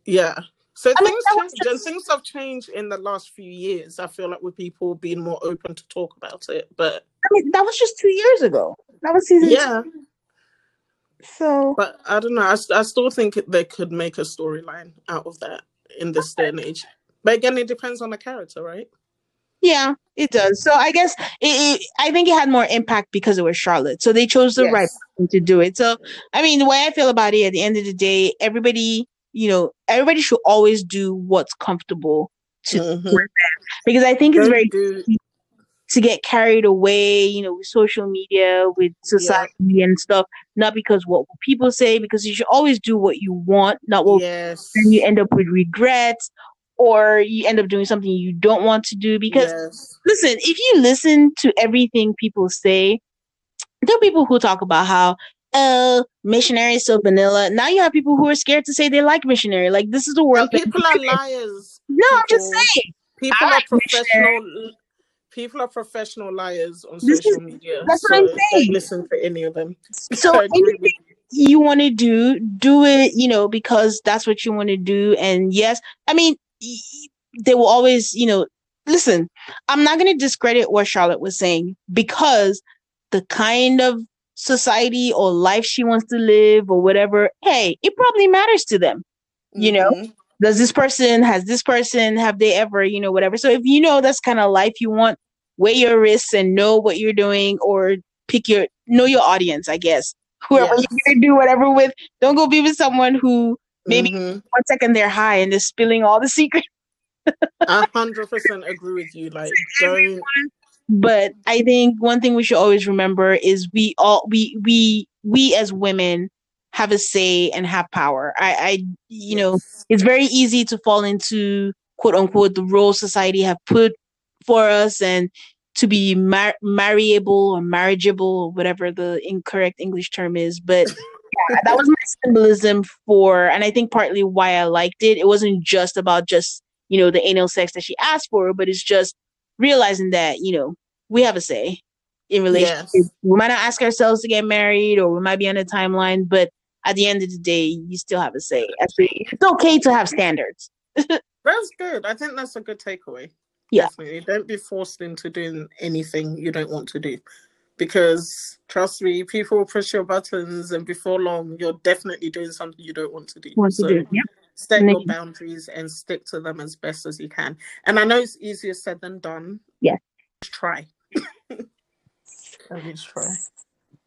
yeah. So I things change, and things have changed in the last few years. I feel like with people being more open to talk about it. But I mean, that was just two years ago. That was season. yeah, two. So but I don't know. I, st- I still think they could make a storyline out of that in this day and age. But again, it depends on the character, right? Yeah, it does. So I guess it, it, I think it had more impact because it was Charlotte. So they chose the right person to do it. So I mean, the way I feel about it, at the end of the day, everybody, you know, everybody should always do what's comfortable to Mhm. because I think it's very to get carried away, you know, with social media, with society and stuff, not because what people say, because you should always do what you want, not what yes. then you end up with regrets or you end up doing something you don't want to do because yes. listen if you listen to everything people say there are people who talk about how oh missionary is so vanilla now you have people who are scared to say they like missionary like this is the world that- people are liars. no i'm just saying People I are like missionary. professional. People are professional liars on This social media. that's so what I'm saying. listen for any of them. so I agree with anything you want to do do it you know because that's what you want to do and yes i mean they will always you know listen i'm not going to discredit what charlotte was saying because the kind of society or life she wants to live or whatever hey it probably matters to them you know Mhm. does this person has this person have they ever you know whatever so if you know that's kind of life you want weigh your risks and know what you're doing or pick your know your audience i guess whoever Yes. you're gonna do whatever with don't go be with someone who maybe Mhm. one second they're high and they're spilling all the secrets A hundred percent agree with you. Like, don't. but i think one thing we should always remember is we all we we we as women have a say and have power i i you know it's very easy to fall into quote unquote the roles society have put for us and to be mar- marryable or marriageable or whatever the incorrect english term is but yeah, that was my symbolism for and i think partly why i liked it it wasn't just about just you know the anal sex that she asked for but it's just realizing that you know we have a say in relationships Yes. we might not ask ourselves to get married or we might be on a timeline but at the end of the day you still have a say Actually, it's okay to have standards That's good. I think that's a good takeaway. Yeah. Definitely. Don't be forced into doing anything you don't want to do. Because trust me, people will push your buttons and before long you're definitely doing something you don't want to do. Want to do. Yep. set And your then- boundaries and stick to them as best as you can. And I know it's easier said than done. Yes. Just try. At least try.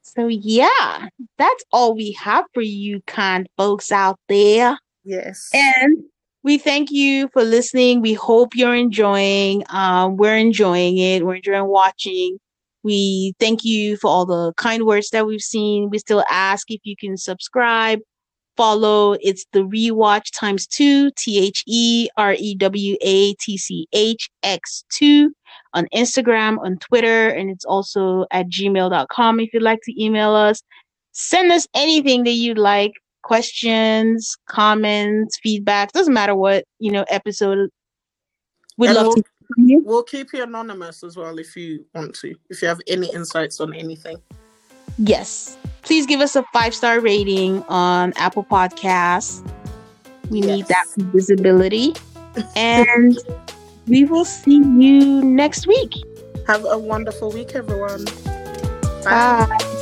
So yeah, that's all we have for you kind folks out there. Yes. And we thank you for listening. We hope you're enjoying. Um, we're enjoying it. We're enjoying watching. We thank you for all the kind words that we've seen. We still ask if you can subscribe, follow. It's the rewatch times two, T H E R E W A T C H X two on Instagram, on Twitter, and it's also at gmail.com if you'd like to email us. Send us anything that you'd like questions, comments, feedback. Doesn't matter what, you know, episode. We'd And love to you. We'll keep you anonymous as well if you want to. If you have any insights on anything. Yes. Please give us a five star rating on Apple Podcasts. We need that visibility. And we will see you next week. Have a wonderful week, everyone. Bye.